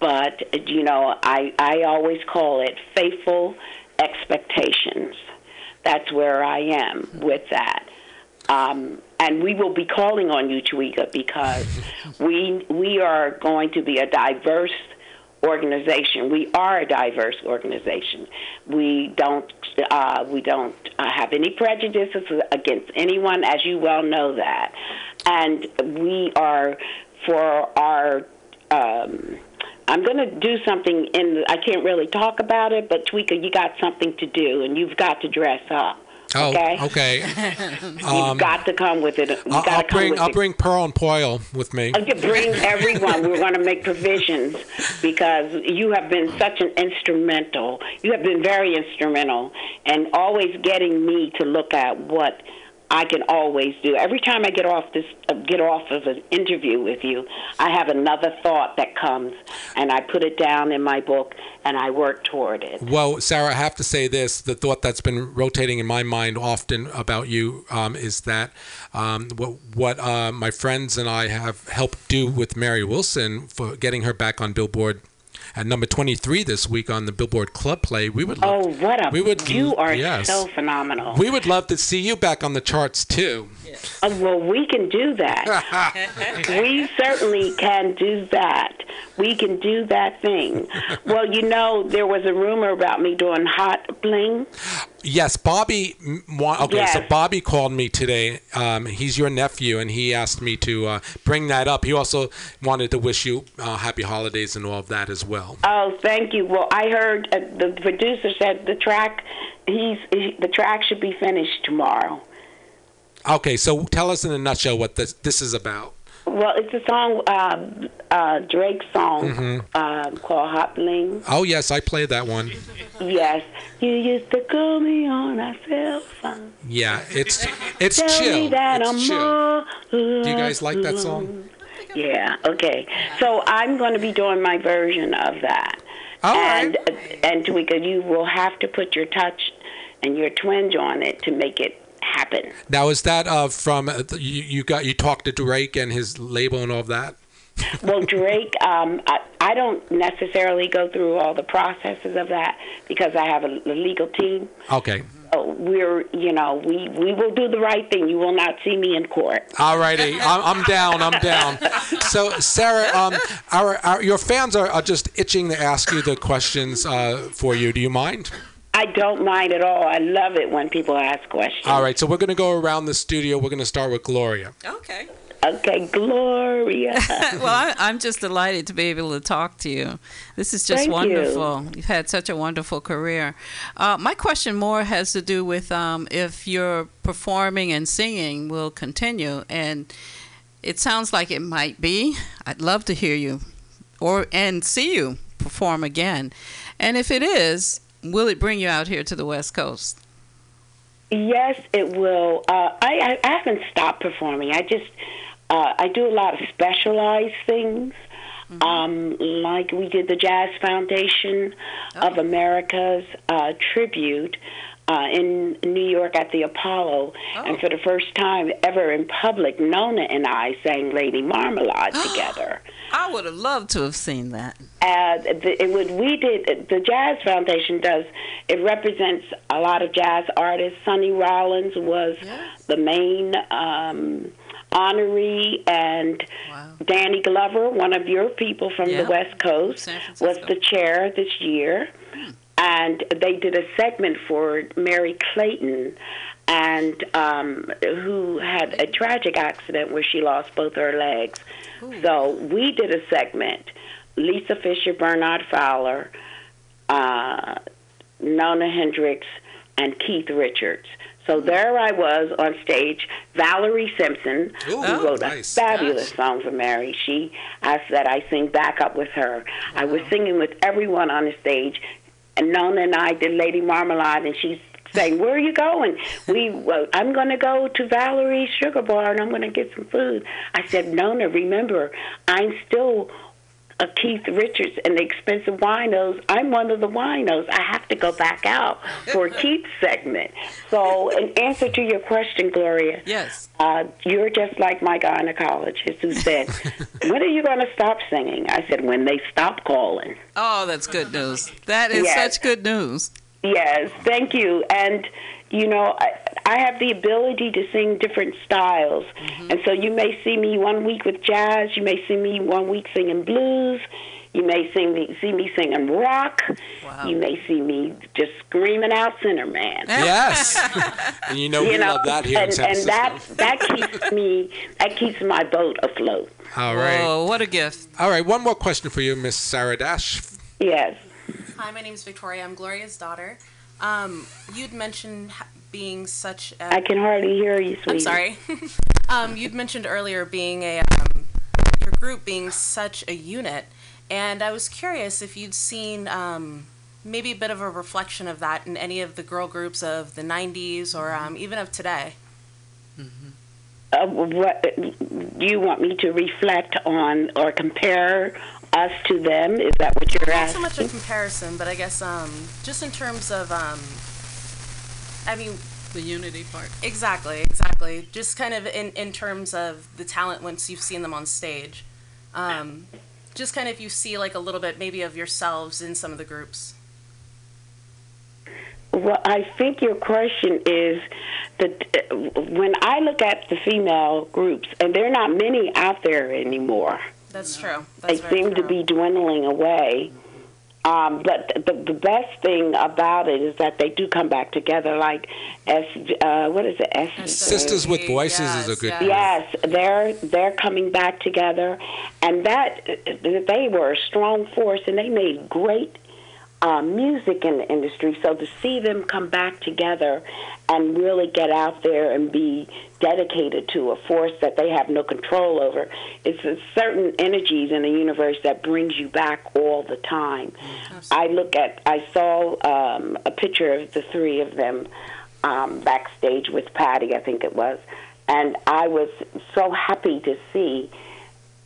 but you know, I I always call it faithful expectations. That's where I am with that. Um, and we will be calling on you, Tweeka, because we we are going to be a diverse organization. We are a diverse organization. We don't uh, we don't uh, have any prejudices against anyone, as you well know that, and we are for our um, I'm going to do something in. I can't really talk about it, but Tweeka, you got something to do, and you've got to dress up. Oh, okay. okay. You've Um, got to come with it. You I'll, got I'll bring I'll it. bring Pearl and Poyle with me. Uh, Bring everyone. We're going to make provisions because you have been such an instrumental. You have been very instrumental and always getting me to look at what I can always do. Every time I get off this, uh, get off of an interview with you, I have another thought that comes, and I put it down in my book, and I work toward it. Well, Sarah, I have to say this: the thought that's been rotating in my mind often about you um, is that um, what what uh, my friends and I have helped do with Mary Wilson for getting her back on Billboard. At number 23 this week on the Billboard Club Play, we would love, Oh, what a! we would you are yes. so phenomenal. we would love to see you back on the charts too. Uh, well, we can do that. we certainly can do that. We can do that thing. Well, you know, there was a rumor about me doing hot bling. Yes, Bobby. Okay, so Bobby called me today. Um, he's your nephew, and he asked me to uh, bring that up. He also wanted to wish you uh, happy holidays and all of that as well. Oh, thank you. Well, I heard uh, the producer said the track. He's he, the track should be finished tomorrow. Okay, so tell us in a nutshell what this this is about. Well, it's a song, uh, uh, Drake's song Mhm. um, called Hot Bling. Oh yes, I played that one. Yes, you used to call me on our cell phone. Yeah, it's it's Tell chill. me that It's I'm chill. Do you guys like that song? Yeah. Okay. So I'm going to be doing my version of that. All and and Tweeka, you will have to put your touch and your twinge on it to make it happen. Now is that uh, from uh, you, you got you talked to Drake and his label and all of that? Well, Drake, um, I, I don't necessarily go through all the processes of that because I have a, a legal team. Okay. So we're, you know, we, we will do the right thing. You will not see me in court. All righty, I'm, I'm down. I'm down. So, Sarah, um, our, our your fans are, are just itching to ask you the questions uh, for you. Do you mind? I don't mind at all. I love it when people ask questions. All right, so we're going to go around the studio. We're going to start with Gloria. Okay. Okay, Gloria. well, I, I'm just delighted to be able to talk to you. This is just Thank you. wonderful. You. have had such a wonderful career. Uh, my question more has to do with um, if your performing and singing will continue, and it sounds like it might be. I'd love to hear you, or and see you perform again. And if it is, will it bring you out here to the West Coast? Yes, it will. Uh, I, I haven't stopped performing. I just uh, I do a lot of specialized things. Um, like we did the Jazz Foundation of America's uh, tribute uh, in New York at the Apollo, and for the first time ever in public, Nona and I sang Lady Marmalade together. I would have loved to have seen that. Uh, the, it would we did the Jazz Foundation does it represents a lot of jazz artists. Sonny Rollins was the main um, honoree, and Danny Glover, one of your people from Yeah. the West Coast, was the chair this year. And they did a segment for Merry Clayton, and um, who had a tragic accident where she lost both her legs. So we did a segment. Lisa Fischer, Bernard Fowler, uh, Nona Hendryx, and Keith Richards. So there I was on stage. Valerie Simpson, Ooh, who wrote nice. a fabulous song for Merry. She asked that I sing backup with her. I was singing with everyone on the stage, and Nona and I did Lady Marmalade, and she's saying, "Where are you going?" We, well, I'm going to go to Valerie's Sugar Bar, and I'm going to get some food. I said, Nona, remember, I'm still Keith Richards and the X-Pensive Winos. I'm one of the winos. I have to go back out for a Keith segment. So, in answer to your question, Gloria, yes, uh, you're just like my gynecologist who said, "When are you going to stop singing?" I said, "When they stop calling." Oh, that's good news. That is Yes. such good news. Yes, thank you. And you know, I, I have the ability to sing different styles, and so you may see me one week with jazz. You may see me one week singing blues. You may sing me, see me singing rock. You may see me just screaming out Sinner Man. Yes. and you know we love that here and, in San and that that keeps me that keeps my boat afloat. All right. Whoa, what a gift. All right, one more question for you, Miss Sarah Dash. Yes. Hi, my name is Victoria. I'm Gloria's daughter. Um, you'd mentioned ha- being such. A, I can hardly hear you, I'm sweetie. sorry. um, you'd mentioned earlier being a um, your group being such a unit, and I was curious if you'd seen um, maybe a bit of a reflection of that in any of the girl groups of the '90s or um, even of today. Uh, what do you want me to reflect on or compare us to them? Is that what you're asking? Not so much a comparison, but I guess um, just in terms of, um, I mean, the unity part. Exactly, exactly. Just kind of in in terms of the talent once you've seen them on stage. Um, just kind of you see like a little bit maybe of yourselves in some of the groups. Well, I think your question is that uh, when I look at the female groups, and there are not many out there anymore. That's true. That's they very seem to be dwindling away. Um, but the, the best thing about it is that they do come back together. Like, S, uh, what is it? S, Sisters with Voices is a good group. Yes, they're they're coming back together, and that they were a strong force, and they made great uh, music in the industry. So to see them come back together and really get out there and be dedicated to a force that they have no control over, it's a certain energies in the universe that brings you back all the time. I look at, I saw um, a picture of the three of them um, backstage with Patti, I think it was, and I was so happy to see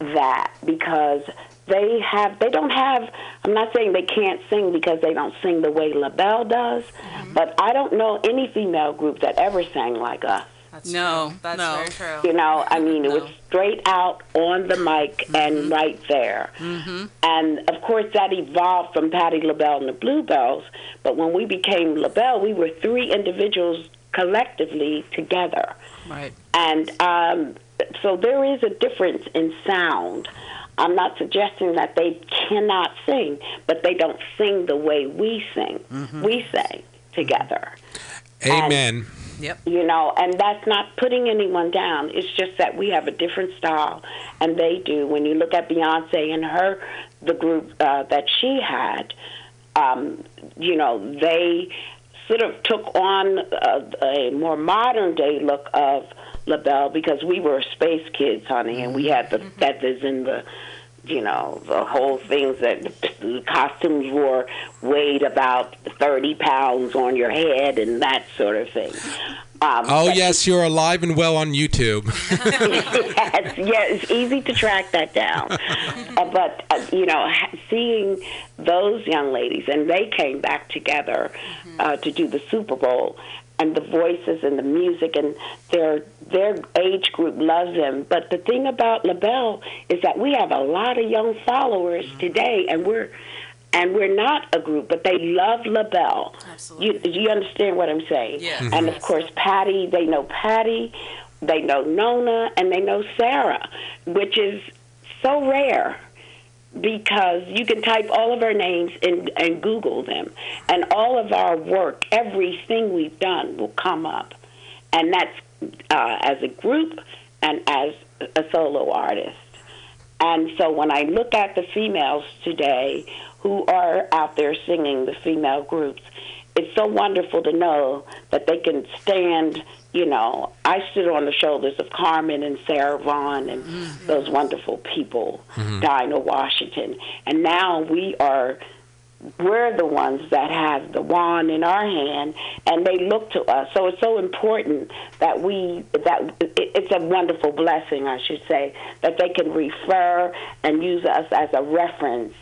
that because they have they don't have I'm not saying they can't sing because they don't sing the way LaBelle does, but I don't know any female group that ever sang like us. No, That's no. very true. You know, I mean, it was straight out on the mic and right there. Mm-hmm. And of course, that evolved from Patti LaBelle and the Bluebelles. But when we became LaBelle, we were three individuals collectively together. Right. And um, so there is a difference in sound. I'm not suggesting that they cannot sing, but they don't sing the way we sing. We sing together. Amen. Yep. You know, and that's not putting anyone down. It's just that we have a different style, and they do. When you look at Beyonce and her, the group uh, that she had, um, you know, they sort of took on a, a more modern day look of LaBelle because we were space kids, honey, and we had the feathers and the you know, the whole things that the costumes wore weighed about 30 pounds on your head and that sort of thing. Um, Oh, yes, you're alive and well on YouTube. yes, yeah, it's easy to track that down. uh, but, uh, you know, seeing those young ladies, and they came back together uh, to do the Super Bowl, and the voices and the music, and their their age group loves them. But the thing about LaBelle is that we have a lot of young followers today, and we're and we're not a group, but they love LaBelle. You you understand what I'm saying? Yes. Mm-hmm. And of course, Patti, they know Patti, they know Nona, and they know Sarah, which is so rare because you can type all of our names and, and Google them, and all of our work, everything we've done will come up, and that's uh, as a group and as a solo artist. And so when I look at the females today who are out there singing the female groups, it's so wonderful to know that they can stand. You know, I stood on the shoulders of Carmen and Sarah Vaughan and those wonderful people, Mhm. Dinah Washington, and now we are. We're the ones that have the wand in our hand, and they look to us. So it's so important that we that it's a wonderful blessing, I should say, that they can refer and use us as a reference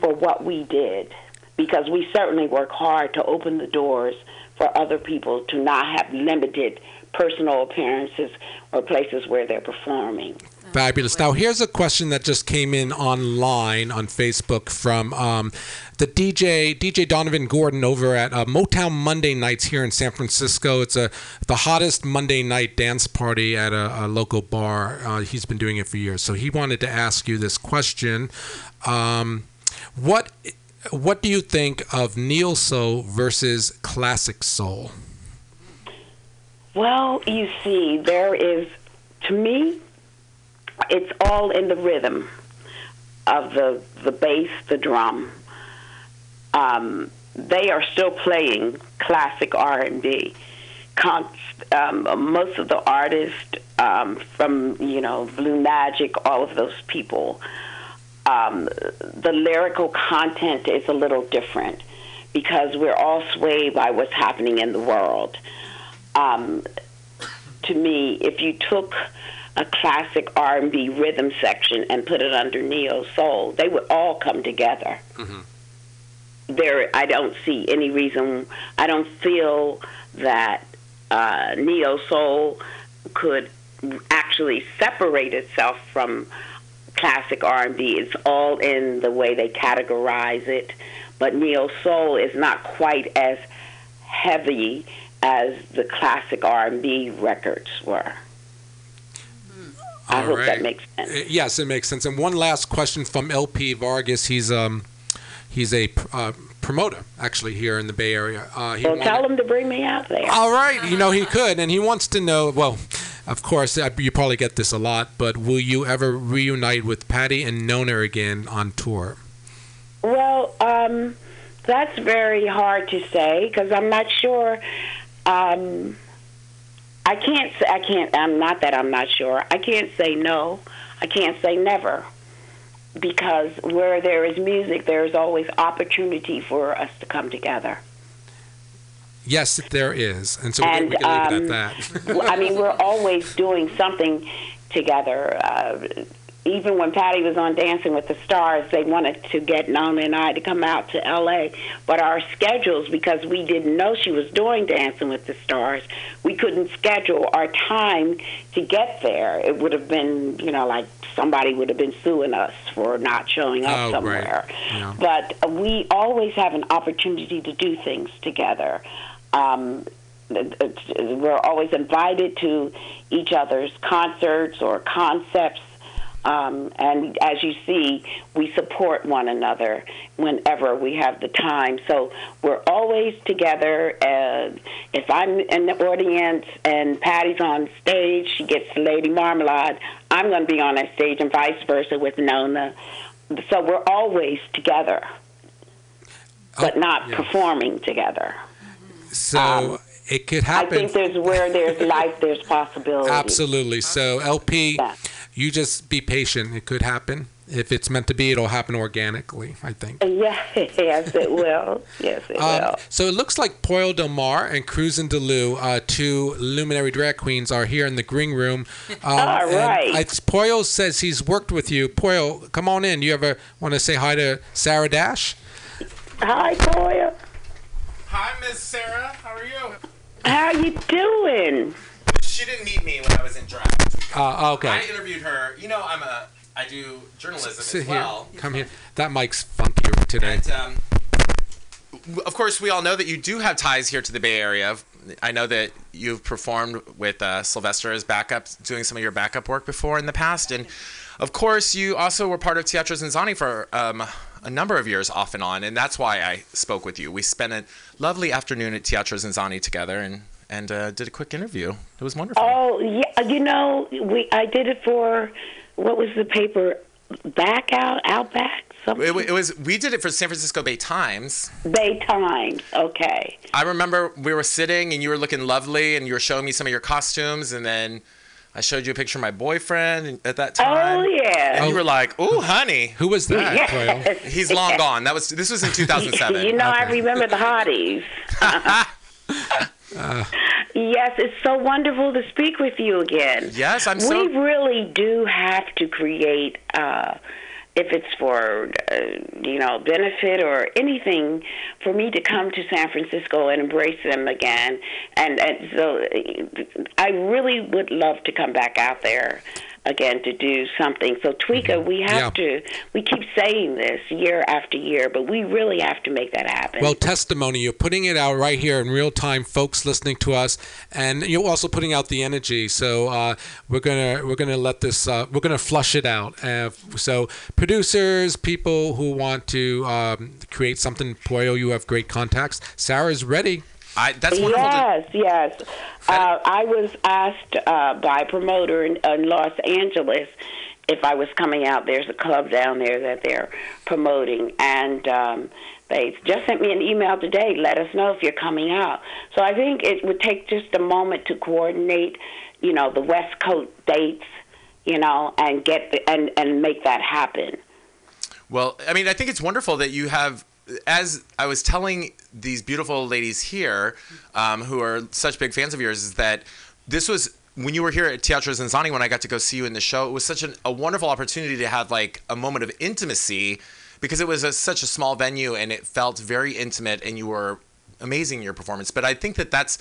for what we did, because we certainly work hard to open the doors for other people to not have limited personal appearances or places where they're performing. Fabulous. Now, here's a question that just came in online on Facebook from um, the DJ DJ Donovan Gordon over at uh, Motown Monday Nights here in San Francisco. It's a the hottest Monday night dance party at a, a local bar. Uh, he's been doing it for years. So he wanted to ask you this question. Um, What what do you think of neo soul versus classic soul? Well, you see, there is, to me, it's all in the rhythm of the the bass, the drum. Um, they are still playing classic R and B. Um, most of the artists um, from you know Blue Magic, all of those people, um, the lyrical content is a little different because we're all swayed by what's happening in the world. Um, to me, if you took a classic R&B rhythm section and put it under neo soul, they would all come together. There, I don't see any reason. I don't feel that uh, neo soul could actually separate itself from classic R&B. It's all in the way they categorize it, but neo soul is not quite as heavy as the classic R&B records were. I All hope that makes sense. Yes, it makes sense. And one last question from LP Vargas. He's um he's a uh, promoter actually here in the Bay Area. Uh, he So wanted- tell them to bring me out there. All right, you know he could, and he wants to know. Well, of course, you probably get this a lot, but will you ever reunite with Patti and Nona again on tour? Well, um, that's very hard to say because I'm not sure. Um, I can't. Say, I can't. I'm not that. I'm not sure. I can't say no. I can't say never because where there is music, there is always opportunity for us to come together. Yes, there is, and so And, we can leave it um, at that. Well, I mean, we're always doing something together. Uh, even when Patti was on Dancing with the Stars, they wanted to get Nona and I to come out to L.A., but our schedules, because we didn't know she was doing Dancing with the Stars, we couldn't schedule our time to get there. It would have been, you know, like somebody would have been suing us for not showing up Oh, right. somewhere. Yeah. But we always have an opportunity to do things together. Um, we're always invited to each other's concerts or concepts. Um, and as you see, we support one another whenever we have the time. So we're always together. Uh, if I'm in the audience and Patti's on stage, she gets Lady Marmalade. I'm going to be on that stage, and vice versa with Nona. So we're always together, but not yeah. performing together. So it could happen. I think there's where there's life, there's possibility. Absolutely. So LP, you just be patient. It could happen. If it's meant to be, it'll happen organically. I think. Yeah, yes, it will. Yes, it Um, will. so it looks like Pollo Del Mar and Cruzin D'Loo, uh, two luminary drag queens, are here in the green room. Um, All and right. I, Pollo says he's worked with you. Pollo, come on in. You ever want to say hi to Sarah Dash? Hi, Toya. Hi, Miss Sarah. How are you? How you doing? She didn't meet me when I was in drag. Uh, okay. I interviewed her. You know, I'm a I do journalism Sit as here. Come here. That mic's funkier today. And um, of course, we all know that you do have ties here to the Bay Area. I know that you've performed with uh, Sylvester as backup, doing some of your backup work before in the past, and of course, you also were part of Teatro ZinZanni for um, a number of years, off and on, and that's why I spoke with you. We spent a lovely afternoon at Teatro ZinZanni together, and and uh, did a quick interview. It was wonderful. Oh, yeah. You know, we I did it for what was the paper? Back out, outback, something. It, it was we did it for San Francisco Bay Times. Bay Times. Okay. I remember we were sitting and you were looking lovely and you were showing me some of your costumes and then I showed you a picture of my boyfriend at that time. Oh, yeah. And you were like, "Ooh, honey." Who was that, Yes. He's long gone. That was this was in 2007. You know, I remember the hotties. Yes, it's so wonderful to speak with you again. Yes, I'm so- We really do have to create, uh, if it's for uh, you know benefit or anything, for me to come to San Francisco and embrace them again. And, and so, uh, I really would love to come back out there again to do something. So Tweeka, we have to. We keep saying this year after year, but we really have to make that happen. Well, testimony. You're putting it out right here in real time, folks listening to us, and you're also putting out the energy. So uh, we're gonna we're gonna let this uh, we're gonna flush it out. Uh, so producers, people who want to um, create something, Pollo, you have great contacts. Sarah's ready. I, that's yes, yes. Uh, I was asked uh, by a promoter in, in Los Angeles if I was coming out. There's a club down there that they're promoting, and um, they just sent me an email today. Let us know if you're coming out. So I think it would take just a moment to coordinate, you know, the West Coast dates, you know, and get the, and and make that happen. Well, I mean, I think it's wonderful that you have, as I was telling these beautiful ladies here, um, who are such big fans of yours, is that this was when you were here at Teatro ZinZanni when I got to go see you in the show. It was such an, a wonderful opportunity to have like a moment of intimacy because it was a, such a small venue and it felt very intimate and you were amazing in your performance. But I think that that's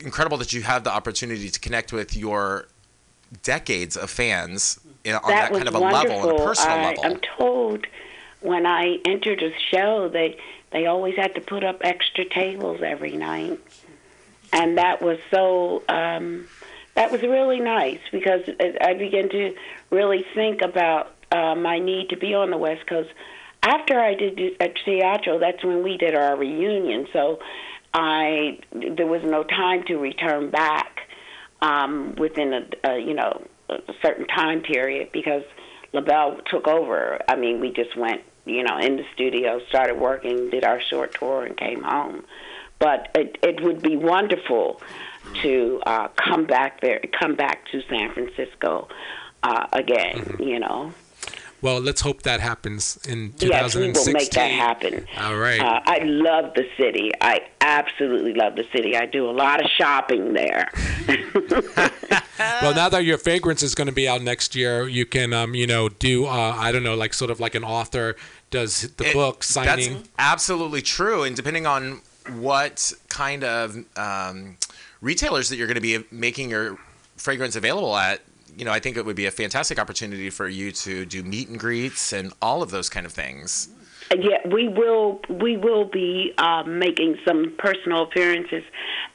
incredible that you have the opportunity to connect with your decades of fans in, on that, was kind of a wonderful. level, on a personal I, level. I'm told when I entered a show, they they always had to put up extra tables every night, and that was so. Um, that was really nice because I began to really think about uh, my need to be on the West Coast. After I did at Teatro, that's when we did our reunion. So I there was no time to return back um, within a, a you know a certain time period because LaBelle took over. I mean, we just went you know in the studio, started working, did our short tour, and came home. But it it would be wonderful to uh, come back there, come back to San Francisco uh, again. You know. Well, let's hope that happens in 2016. Yes, we will make that happen. All right. Uh, I love the city. I absolutely love the city. I do a lot of shopping there. well, now that your fragrance is going to be out next year, you can, um, you know, do uh, I don't know, like sort of like an author does the It- book signing. That's absolutely true. And depending on what kind of um, retailers that you're going to be making your fragrance available at, you know, I think it would be a fantastic opportunity for you to do meet and greets and all of those kind of things. Yeah, we will. We will be uh, making some personal appearances,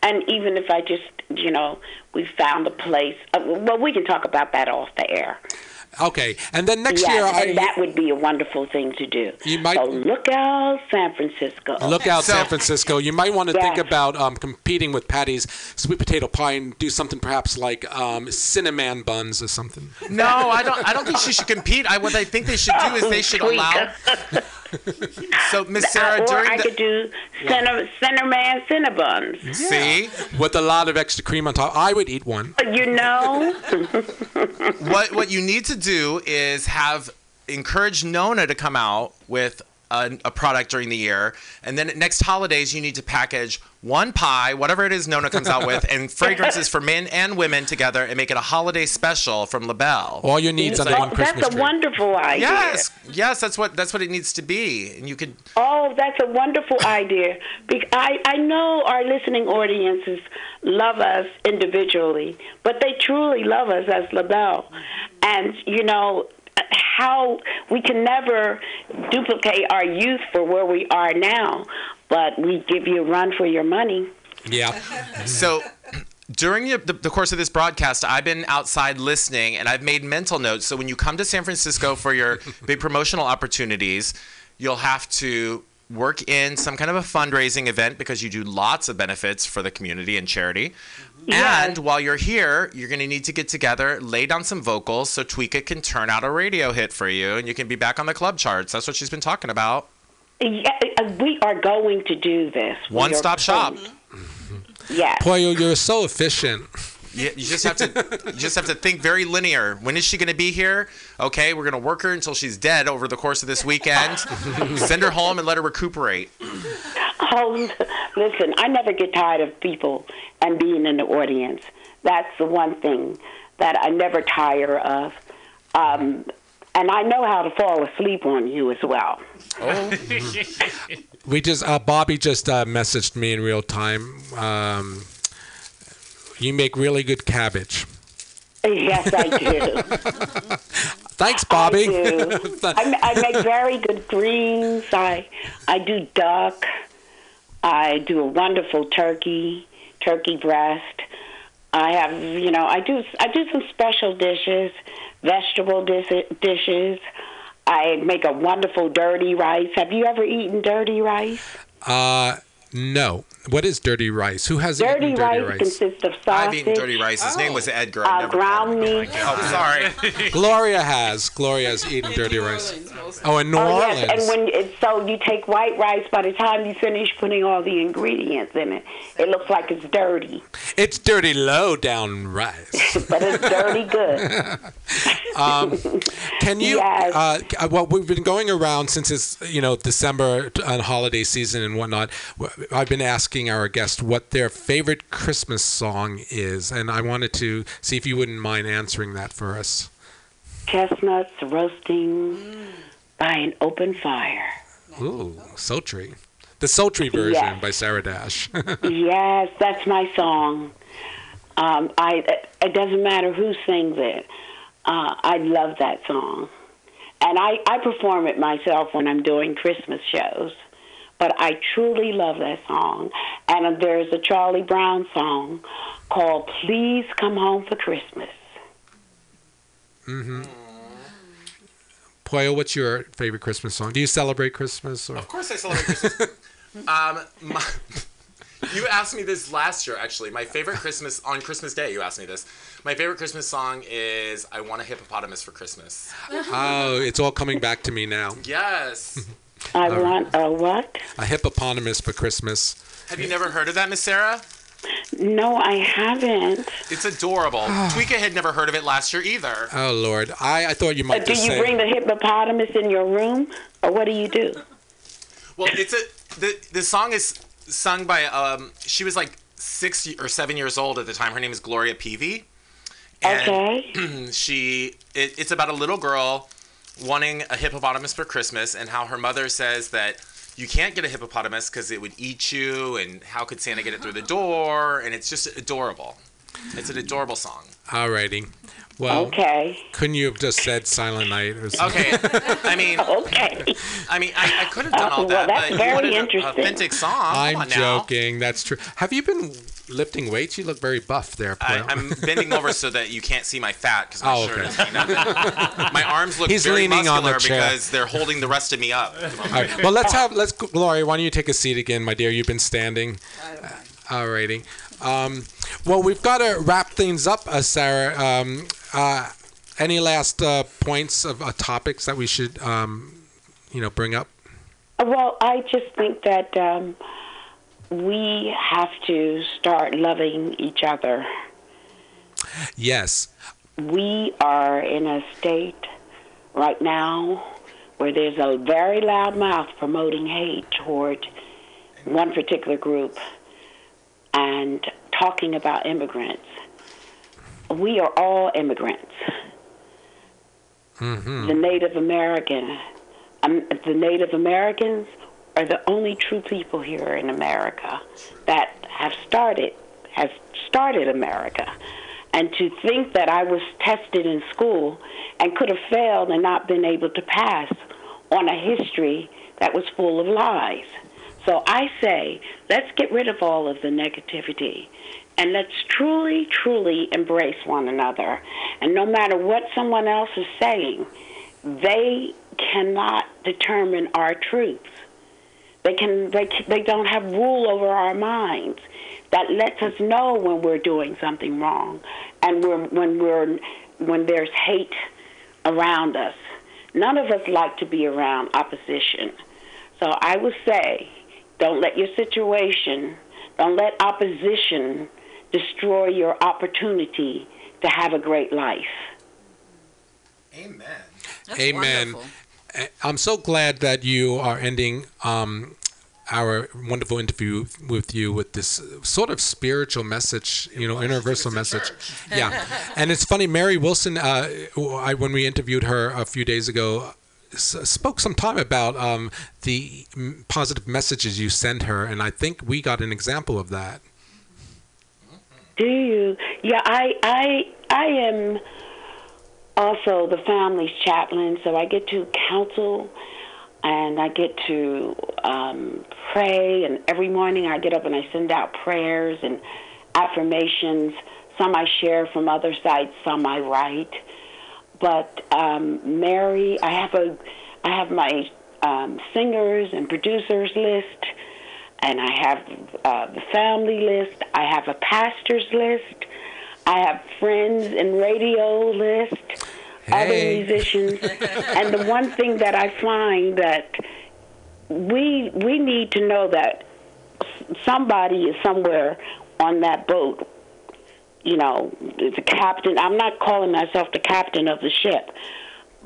and even if I just, you know, we found a place. Uh, well, we can talk about that off the air. Okay, and then next yes, year, and I that would be a wonderful thing to do. You might- so look out, San Francisco. look out, San Francisco. You might want to think about um, competing with Patti's sweet potato pie and do something perhaps like um, cinnamon buns or something. No, I don't. I don't think she should compete. I, what I think they should do is they should allow. So, Miss Sarah, Uh, or during I the could do center, Centerman Cinnabons. see with a lot of extra cream on top. I would eat one. But you know. what what you need to do is have encourage Nona to come out with a, a product during the year, and then next holidays you need to package one pie, whatever it is Nona comes out with, and fragrances for men and women together, and make it a holiday special from LaBelle. All your needs under oh, one Christmas That's a tree. wonderful idea. Yes, yes, that's what that's what it needs to be, and you could. Oh, that's a wonderful idea. Bec- I, I know our listening audiences love us individually, but they truly love us as LaBelle. And, you know, how we can never duplicate our youth for where we are now, but we give you a run for your money. Yeah. So during the, the, the course of this broadcast, I've been outside listening and I've made mental notes. So when you come to San Francisco for your big promotional opportunities, you'll have to work in some kind of a fundraising event because you do lots of benefits for the community and charity. And while you're here, you're going to need to get together, lay down some vocals so Tweeka can turn out a radio hit for you and you can be back on the club charts. That's what she's been talking about. Yeah, uh, we are going to do this. One stop shop. Yes. Pollo, you're so efficient. You, you just have to you just have to think very linear. When is she going to be here? Okay, we're going to work her until she's dead over the course of this weekend. Send her home and let her recuperate. Oh, listen, I never get tired of people and being in the audience. That's the one thing that I never tire of. Um, and I know how to fall asleep on you as well. Oh. We just uh, Bobby just uh, messaged me in real time. Um, you make really good cabbage. Yes, I do. Thanks, Bobby. I, do. I, I make very good greens. I I do duck. I do a wonderful turkey, turkey breast. I have, you know, I do I do some special dishes, vegetable dis- dishes. I make a wonderful dirty rice. Have you ever eaten dirty rice? Uh, no. What is dirty rice? Who has Dirty, eaten dirty rice, rice? consists of sausage. I've eaten dirty rice. His name was Edgar. Uh, ground meat. Oh, sorry. Gloria has. Gloria has eaten dirty rice. Oh, in New oh, Orleans. yes, and when it's so you take white rice. By the time you finish putting all the ingredients in it, it looks like it's dirty, It's dirty low down rice. but it's dirty good. um, can you? Yes. Uh, uh, well, we've been going around since it's you know December and holiday season and whatnot. I've been asking our guests what their favorite Christmas song is, and I wanted to see if you wouldn't mind answering that for us. Chestnuts roasting by an open fire. Ooh, sultry. The sultry version Yes. by Sarah Dash. yes, that's my song. Um, I it, doesn't matter who sings it. Uh, I love that song, and I I perform it myself when I'm doing Christmas shows. But I truly love that song. And there's a Charlie Brown song called "Please Come Home for Christmas." mm-hmm. Pollo, what's your favorite Christmas song? Do you celebrate Christmas? Or? Of course I celebrate Christmas. um, my, you asked me this last year, actually. My favorite Christmas, on Christmas Day, you asked me this. My favorite Christmas song is I Want a Hippopotamus for Christmas. Oh, it's all coming back to me now. Yes. I All right. want a what? A hippopotamus for Christmas. Have you never heard of that, Miss Sarah? No, I haven't. It's adorable. Tweeka had never heard of it last year either. Oh Lord, I, I thought you might Uh, do just you say. bring the hippopotamus in your room, or what do you do? Well, it's a the the song is sung by um she was like six or seven years old at the time. Her name is Gloria Peevey. And she it, it's about a little girl wanting a hippopotamus for Christmas and how her mother says that you can't get a hippopotamus because it would eat you and how could Santa get it through the door and it's just adorable. It's an adorable song. Alrighty. Well, okay. Couldn't you have just said Silent Night or something? Okay, I mean, okay. I mean, I, I could have done Uh, all well, that, that's but very you wanted an interesting. authentic song. I'm on now. joking. That's true. Have you been lifting weights? You look very buff there. I, I'm bending over so that you can't see my fat because my Oh, shirt okay. is hanging up. My arms look He's very leaning on the muscular chair. because they're holding the rest of me up. All right. Well, let's have let's Gloria. Why don't you take a seat again, my dear? You've been standing. Alrighty. Um, well, we've got to wrap things up, uh, Sarah. Um, uh, any last uh, points of uh, topics that we should, um, you know, bring up? Well, I just think that um, we have to start loving each other. Yes. We are in a state right now where there's a very loud mouth promoting hate toward one particular group and talking about immigrants. We are all immigrants. Mm-hmm. The Native American, um, the Native Americans are the only true people here in America that have started have started America. And to think that I was tested in school and could have failed and not been able to pass on a history that was full of lies. So I say, let's get rid of all of the negativity and let's truly, truly embrace one another. And no matter what someone else is saying, they cannot determine our truths. They can they they don't have rule over our minds. That lets us know when we're doing something wrong, and we're, when we're when there's hate around us. None of us like to be around opposition. So I would say, don't let your situation, don't let opposition destroy your opportunity to have a great life. Amen. Amen. Uh, I'm so glad that you are ending um, our wonderful interview with you with this sort of spiritual message, you know, universal message. Yeah. and it's funny, Mary Wilson, uh, I, when we interviewed her a few days ago, spoke some time about um, the positive messages you send her, and I think we got an example of that. Do you? Yeah, I I I am also the family's chaplain, so I get to counsel and I get to um, pray. And every morning I get up and I send out prayers and affirmations. Some I share from other sites, some I write. But um, Mary, I have a, I have my um, singers and producers list, and I have uh, the family list. I have a pastor's list. I have friends and radio list, other musicians, and the one thing that I find that we we need to know that somebody is somewhere on that boat. You know, the captain. I'm not calling myself the captain of the ship,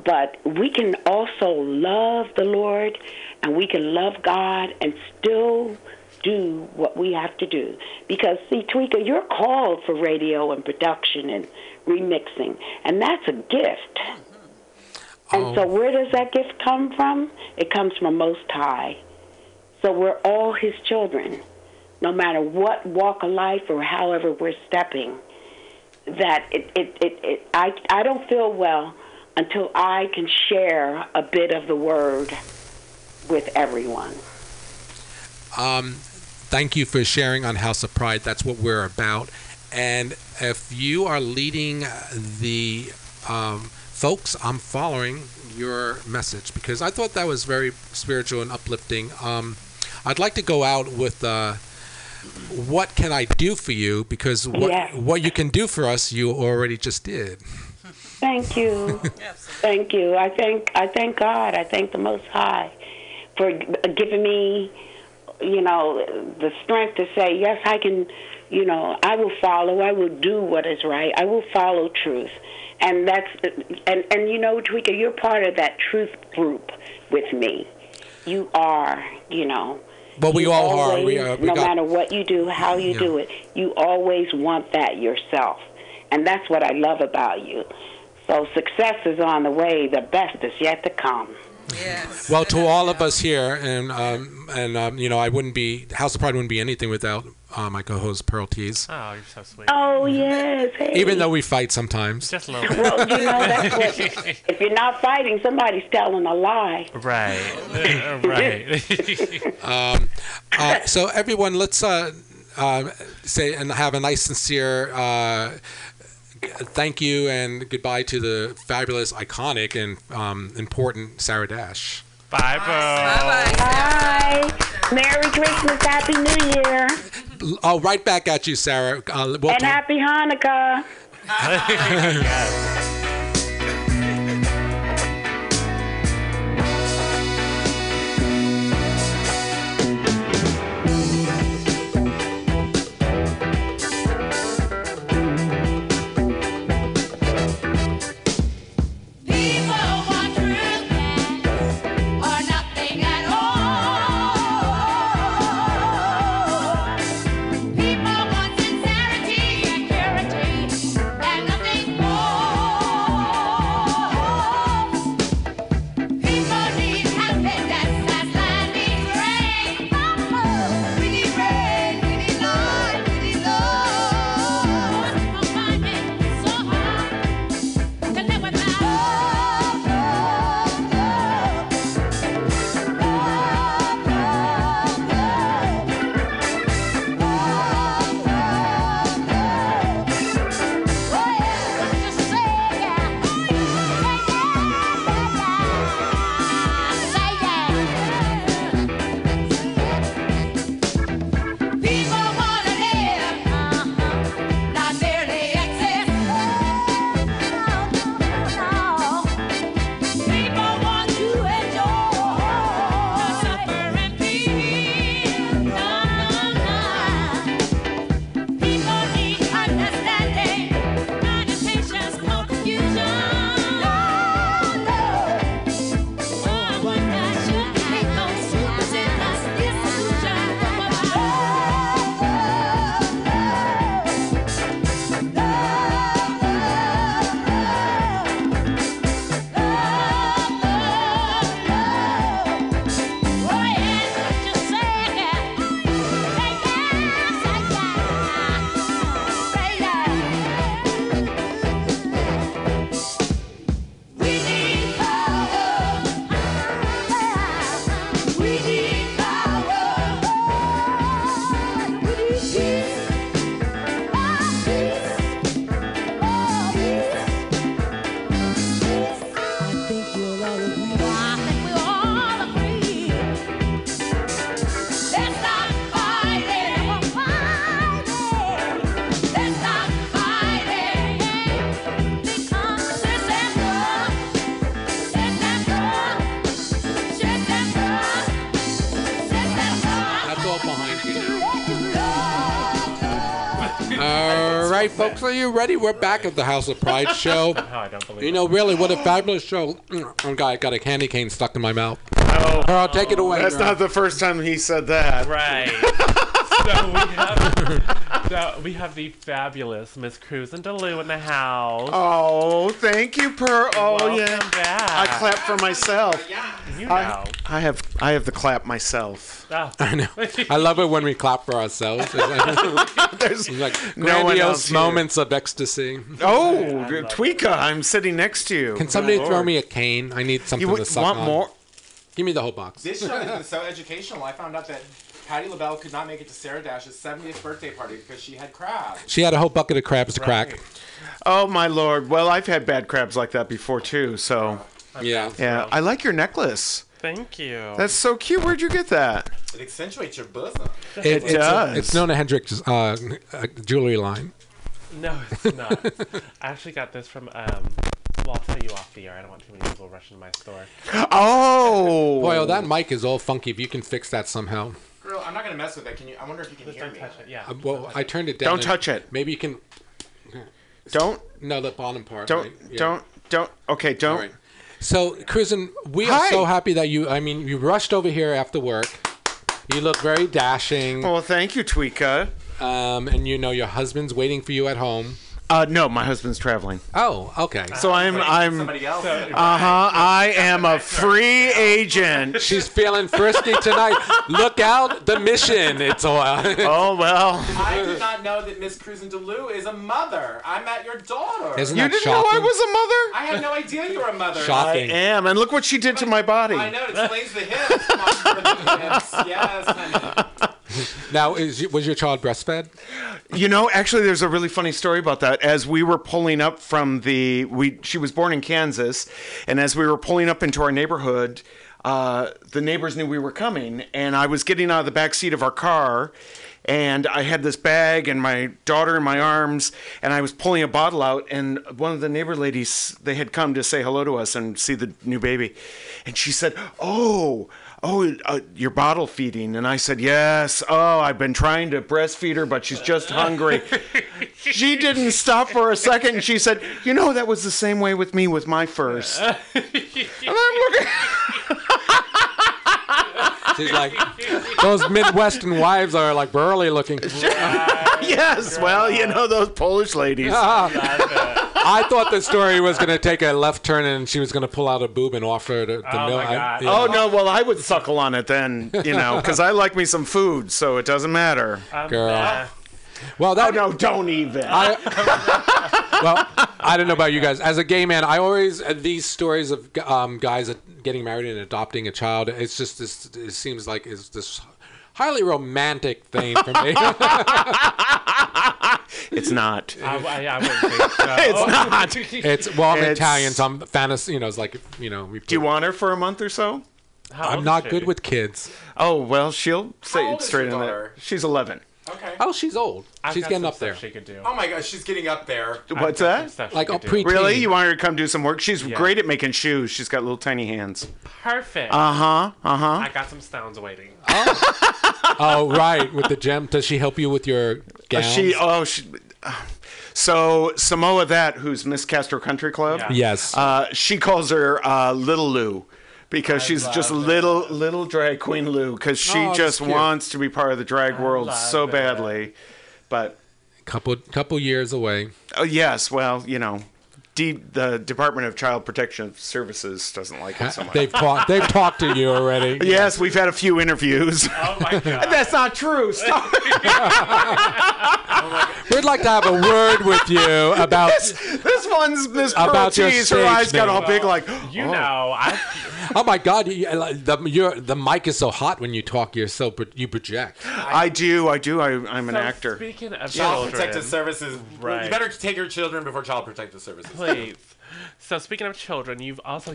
but we can also love the Lord and we can love God and still do what we have to do. Because, see, Tweeka, you're called for radio and production and remixing, and that's a gift. Mm-hmm. And so, oh. where does that gift come from? It comes from Most High. So, we're all His children, no matter what walk of life or however we're stepping. That it, it, it, it I, I don't feel well until I can share a bit of the word with everyone. Um, thank you for sharing on House of Pride. That's what we're about. And if you are leading the um, folks, I'm following your message because I thought that was very spiritual and uplifting. Um, I'd like to go out with uh, what can I do for you because what, Yes. what you can do for us, you already just did. Thank you. Thank you. I thank I thank God. I thank the Most High for giving me, you know, the strength to say yes. I can, you know, I will follow. I will do what is right. I will follow truth, and that's and and you know, Tweeka, you're part of that truth group with me. You are, you know. But we all are. We are. We no got- matter what you do, how you Yeah. do it, you always want that yourself. And that's what I love about you. So success is on the way. The best is yet to come. Well, to all of us here, and um, and um, you know, I wouldn't be House of Pride wouldn't be anything without uh, my co-host Pearl Tees. Oh, you're so sweet. Oh yes. Hey. Even though we fight sometimes. Just a little. well, you know that's what. If you're not fighting, somebody's telling a lie. Right. Uh, right. um, uh, so everyone, let's uh, uh, say and have a nice, sincere uh, g- thank you and goodbye to the fabulous, iconic, and um, important Sarah Dash. Bye, Boo. Bye. Merry Christmas. Happy New Year. L- Oh, right back at you, Sarah. Uh, we'll and talk- Happy Hanukkah. Right, folks, are you ready? We're back at the House of Pride show. Somehow I don't believe You it. know, really, what a fabulous show. Oh, God, I got a candy cane stuck in my mouth. Oh, girl, take it oh. away. That's girl. not the first time he said that. Right. so we have, so we have the fabulous Miss Cruzin D'Loo in the house. Oh, thank you, Per. Oh Welcome yeah. back. I clap for myself. You I, know. I have I have the clap myself. Oh. I know. I love it when we clap for ourselves. It's like, There's like no one grandiose else here. moments of ecstasy. Oh, Tweeka, I'm sitting next to you. Can somebody Good throw Lord. me a cane? I need something You to would suck want on. more? Give me the whole box. This show has been so educational. I found out that Patti LaBelle could not make it to Sarah Dash's 70th birthday party because she had crabs. She had a whole bucket of crabs to crack. Oh my lord. Well, I've had bad crabs like that before too. So Yeah. yeah, I like your necklace. Thank you. That's so cute. Where'd you get that? It accentuates your bosom. It, It it's, does. it's Nona Hendryx' uh, uh, jewelry line. No, it's not. I actually got this from. Um, well, I'll tell you off the air. I don't want too many people rushing my store. Oh. Boy, oh, that mic is all funky. If you can fix that somehow. Girl, I'm not gonna mess with that. Can you? I wonder if you can Just hear don't me. touch it. Yeah. Uh, well, I turned it down. Don't touch it. Maybe you can. Don't No, the bottom part. don't right? Yeah. don't don't. Okay, don't. All right. So, Kristen, we Hi. are so happy that you. I mean, you rushed over here after work. You look very dashing. Well, thank you, Tweeka. Um, and you know your husband's waiting for you at home. Uh, no, my husband's traveling. Oh, okay. So I'm I'm. Somebody else. Uh huh. I am a free agent. She's feeling frisky tonight. Look out, the mission. It's all. Oh well. I did not know that Miss Cruzin D'Loo is a mother. I met your daughter. Isn't You that didn't shocking? know I was a mother? I had no idea you were a mother. Shocking. I am, and look what she did to my body. I know it explains the hips. Mom, for the hips. Yes, honey. Now, is was your child breastfed? You know, actually, there's a really funny story about that. As we were pulling up from the, we she was born in Kansas, and as we were pulling up into our neighborhood, uh, the neighbors knew we were coming, and I was getting out of the back seat of our car, and I had this bag and my daughter in my arms, and I was pulling a bottle out, and one of the neighbor ladies, they had come to say hello to us and see the new baby, and she said, "Oh." Oh, uh, you're bottle feeding. And I said, Yes. Oh, I've been trying to breastfeed her, but she's just hungry. she didn't stop for a second. And she said, You know, that was the same way with me with my first. and I'm looking. She's like, those Midwestern wives are like burly looking. yes. Well, you know, those Polish ladies. I thought the story was going to take a left turn and she was going to pull out a boob and offer it to Oh Mill. my I- God. yeah. Oh, no. Well, I would suckle on it then, you know, because I like me some food, so it doesn't matter. Um, Girl. uh, Well, Oh, that no, don't even. I, well, I don't know about you guys. As a gay man, I always uh, these stories of um, guys getting married and adopting a child. It's just this. It seems like it's this highly romantic thing for me. it's not. I, I, I wouldn't think so. It's not. it's well, I'm It's- Italian, so I'm fantasy. You know, it's like you know. We Do you want her for a month or so? How I'm not good with kids. Oh, well, she'll say old it is straight in there. She's 11. Okay. Oh, she's old. I've she's getting up there. She could do. Oh my gosh, she's getting up there. What's I've got some that? Like a do. preteen. Really? You want her to come do some work? She's Yeah. great at making shoes. She's got little tiny hands. Perfect. Uh huh. Uh huh. I got some stones waiting. Oh, right, with the gem. Does she help you with your gowns? She. Oh, she. So Samoa, that who's Miss Castro Country Club. Yeah. yes. Uh, she calls her uh, Little Lou because I she's just love it. little little drag queen Lou because she Oh, just wants to be part of the drag world so it. badly. But couple couple years away. oh yes, well you know, D, the Department of Child Protection Services doesn't like it so much. They've talked. They've talked to you already. Yes, we've had a few interviews. Oh my god. That's not true. Stop. We'd like to have a word with you about. this, this one's Miss About your Pearl Her eyes got all name. big like. You oh. know, I Oh my God! You, uh, the the mic is so hot when you talk. You're so you project. I do. I do. I, I'm an so actor. Speaking of Child children, Protective Services. Right. You better take your children before Child Protective Services. So speaking of children, you've also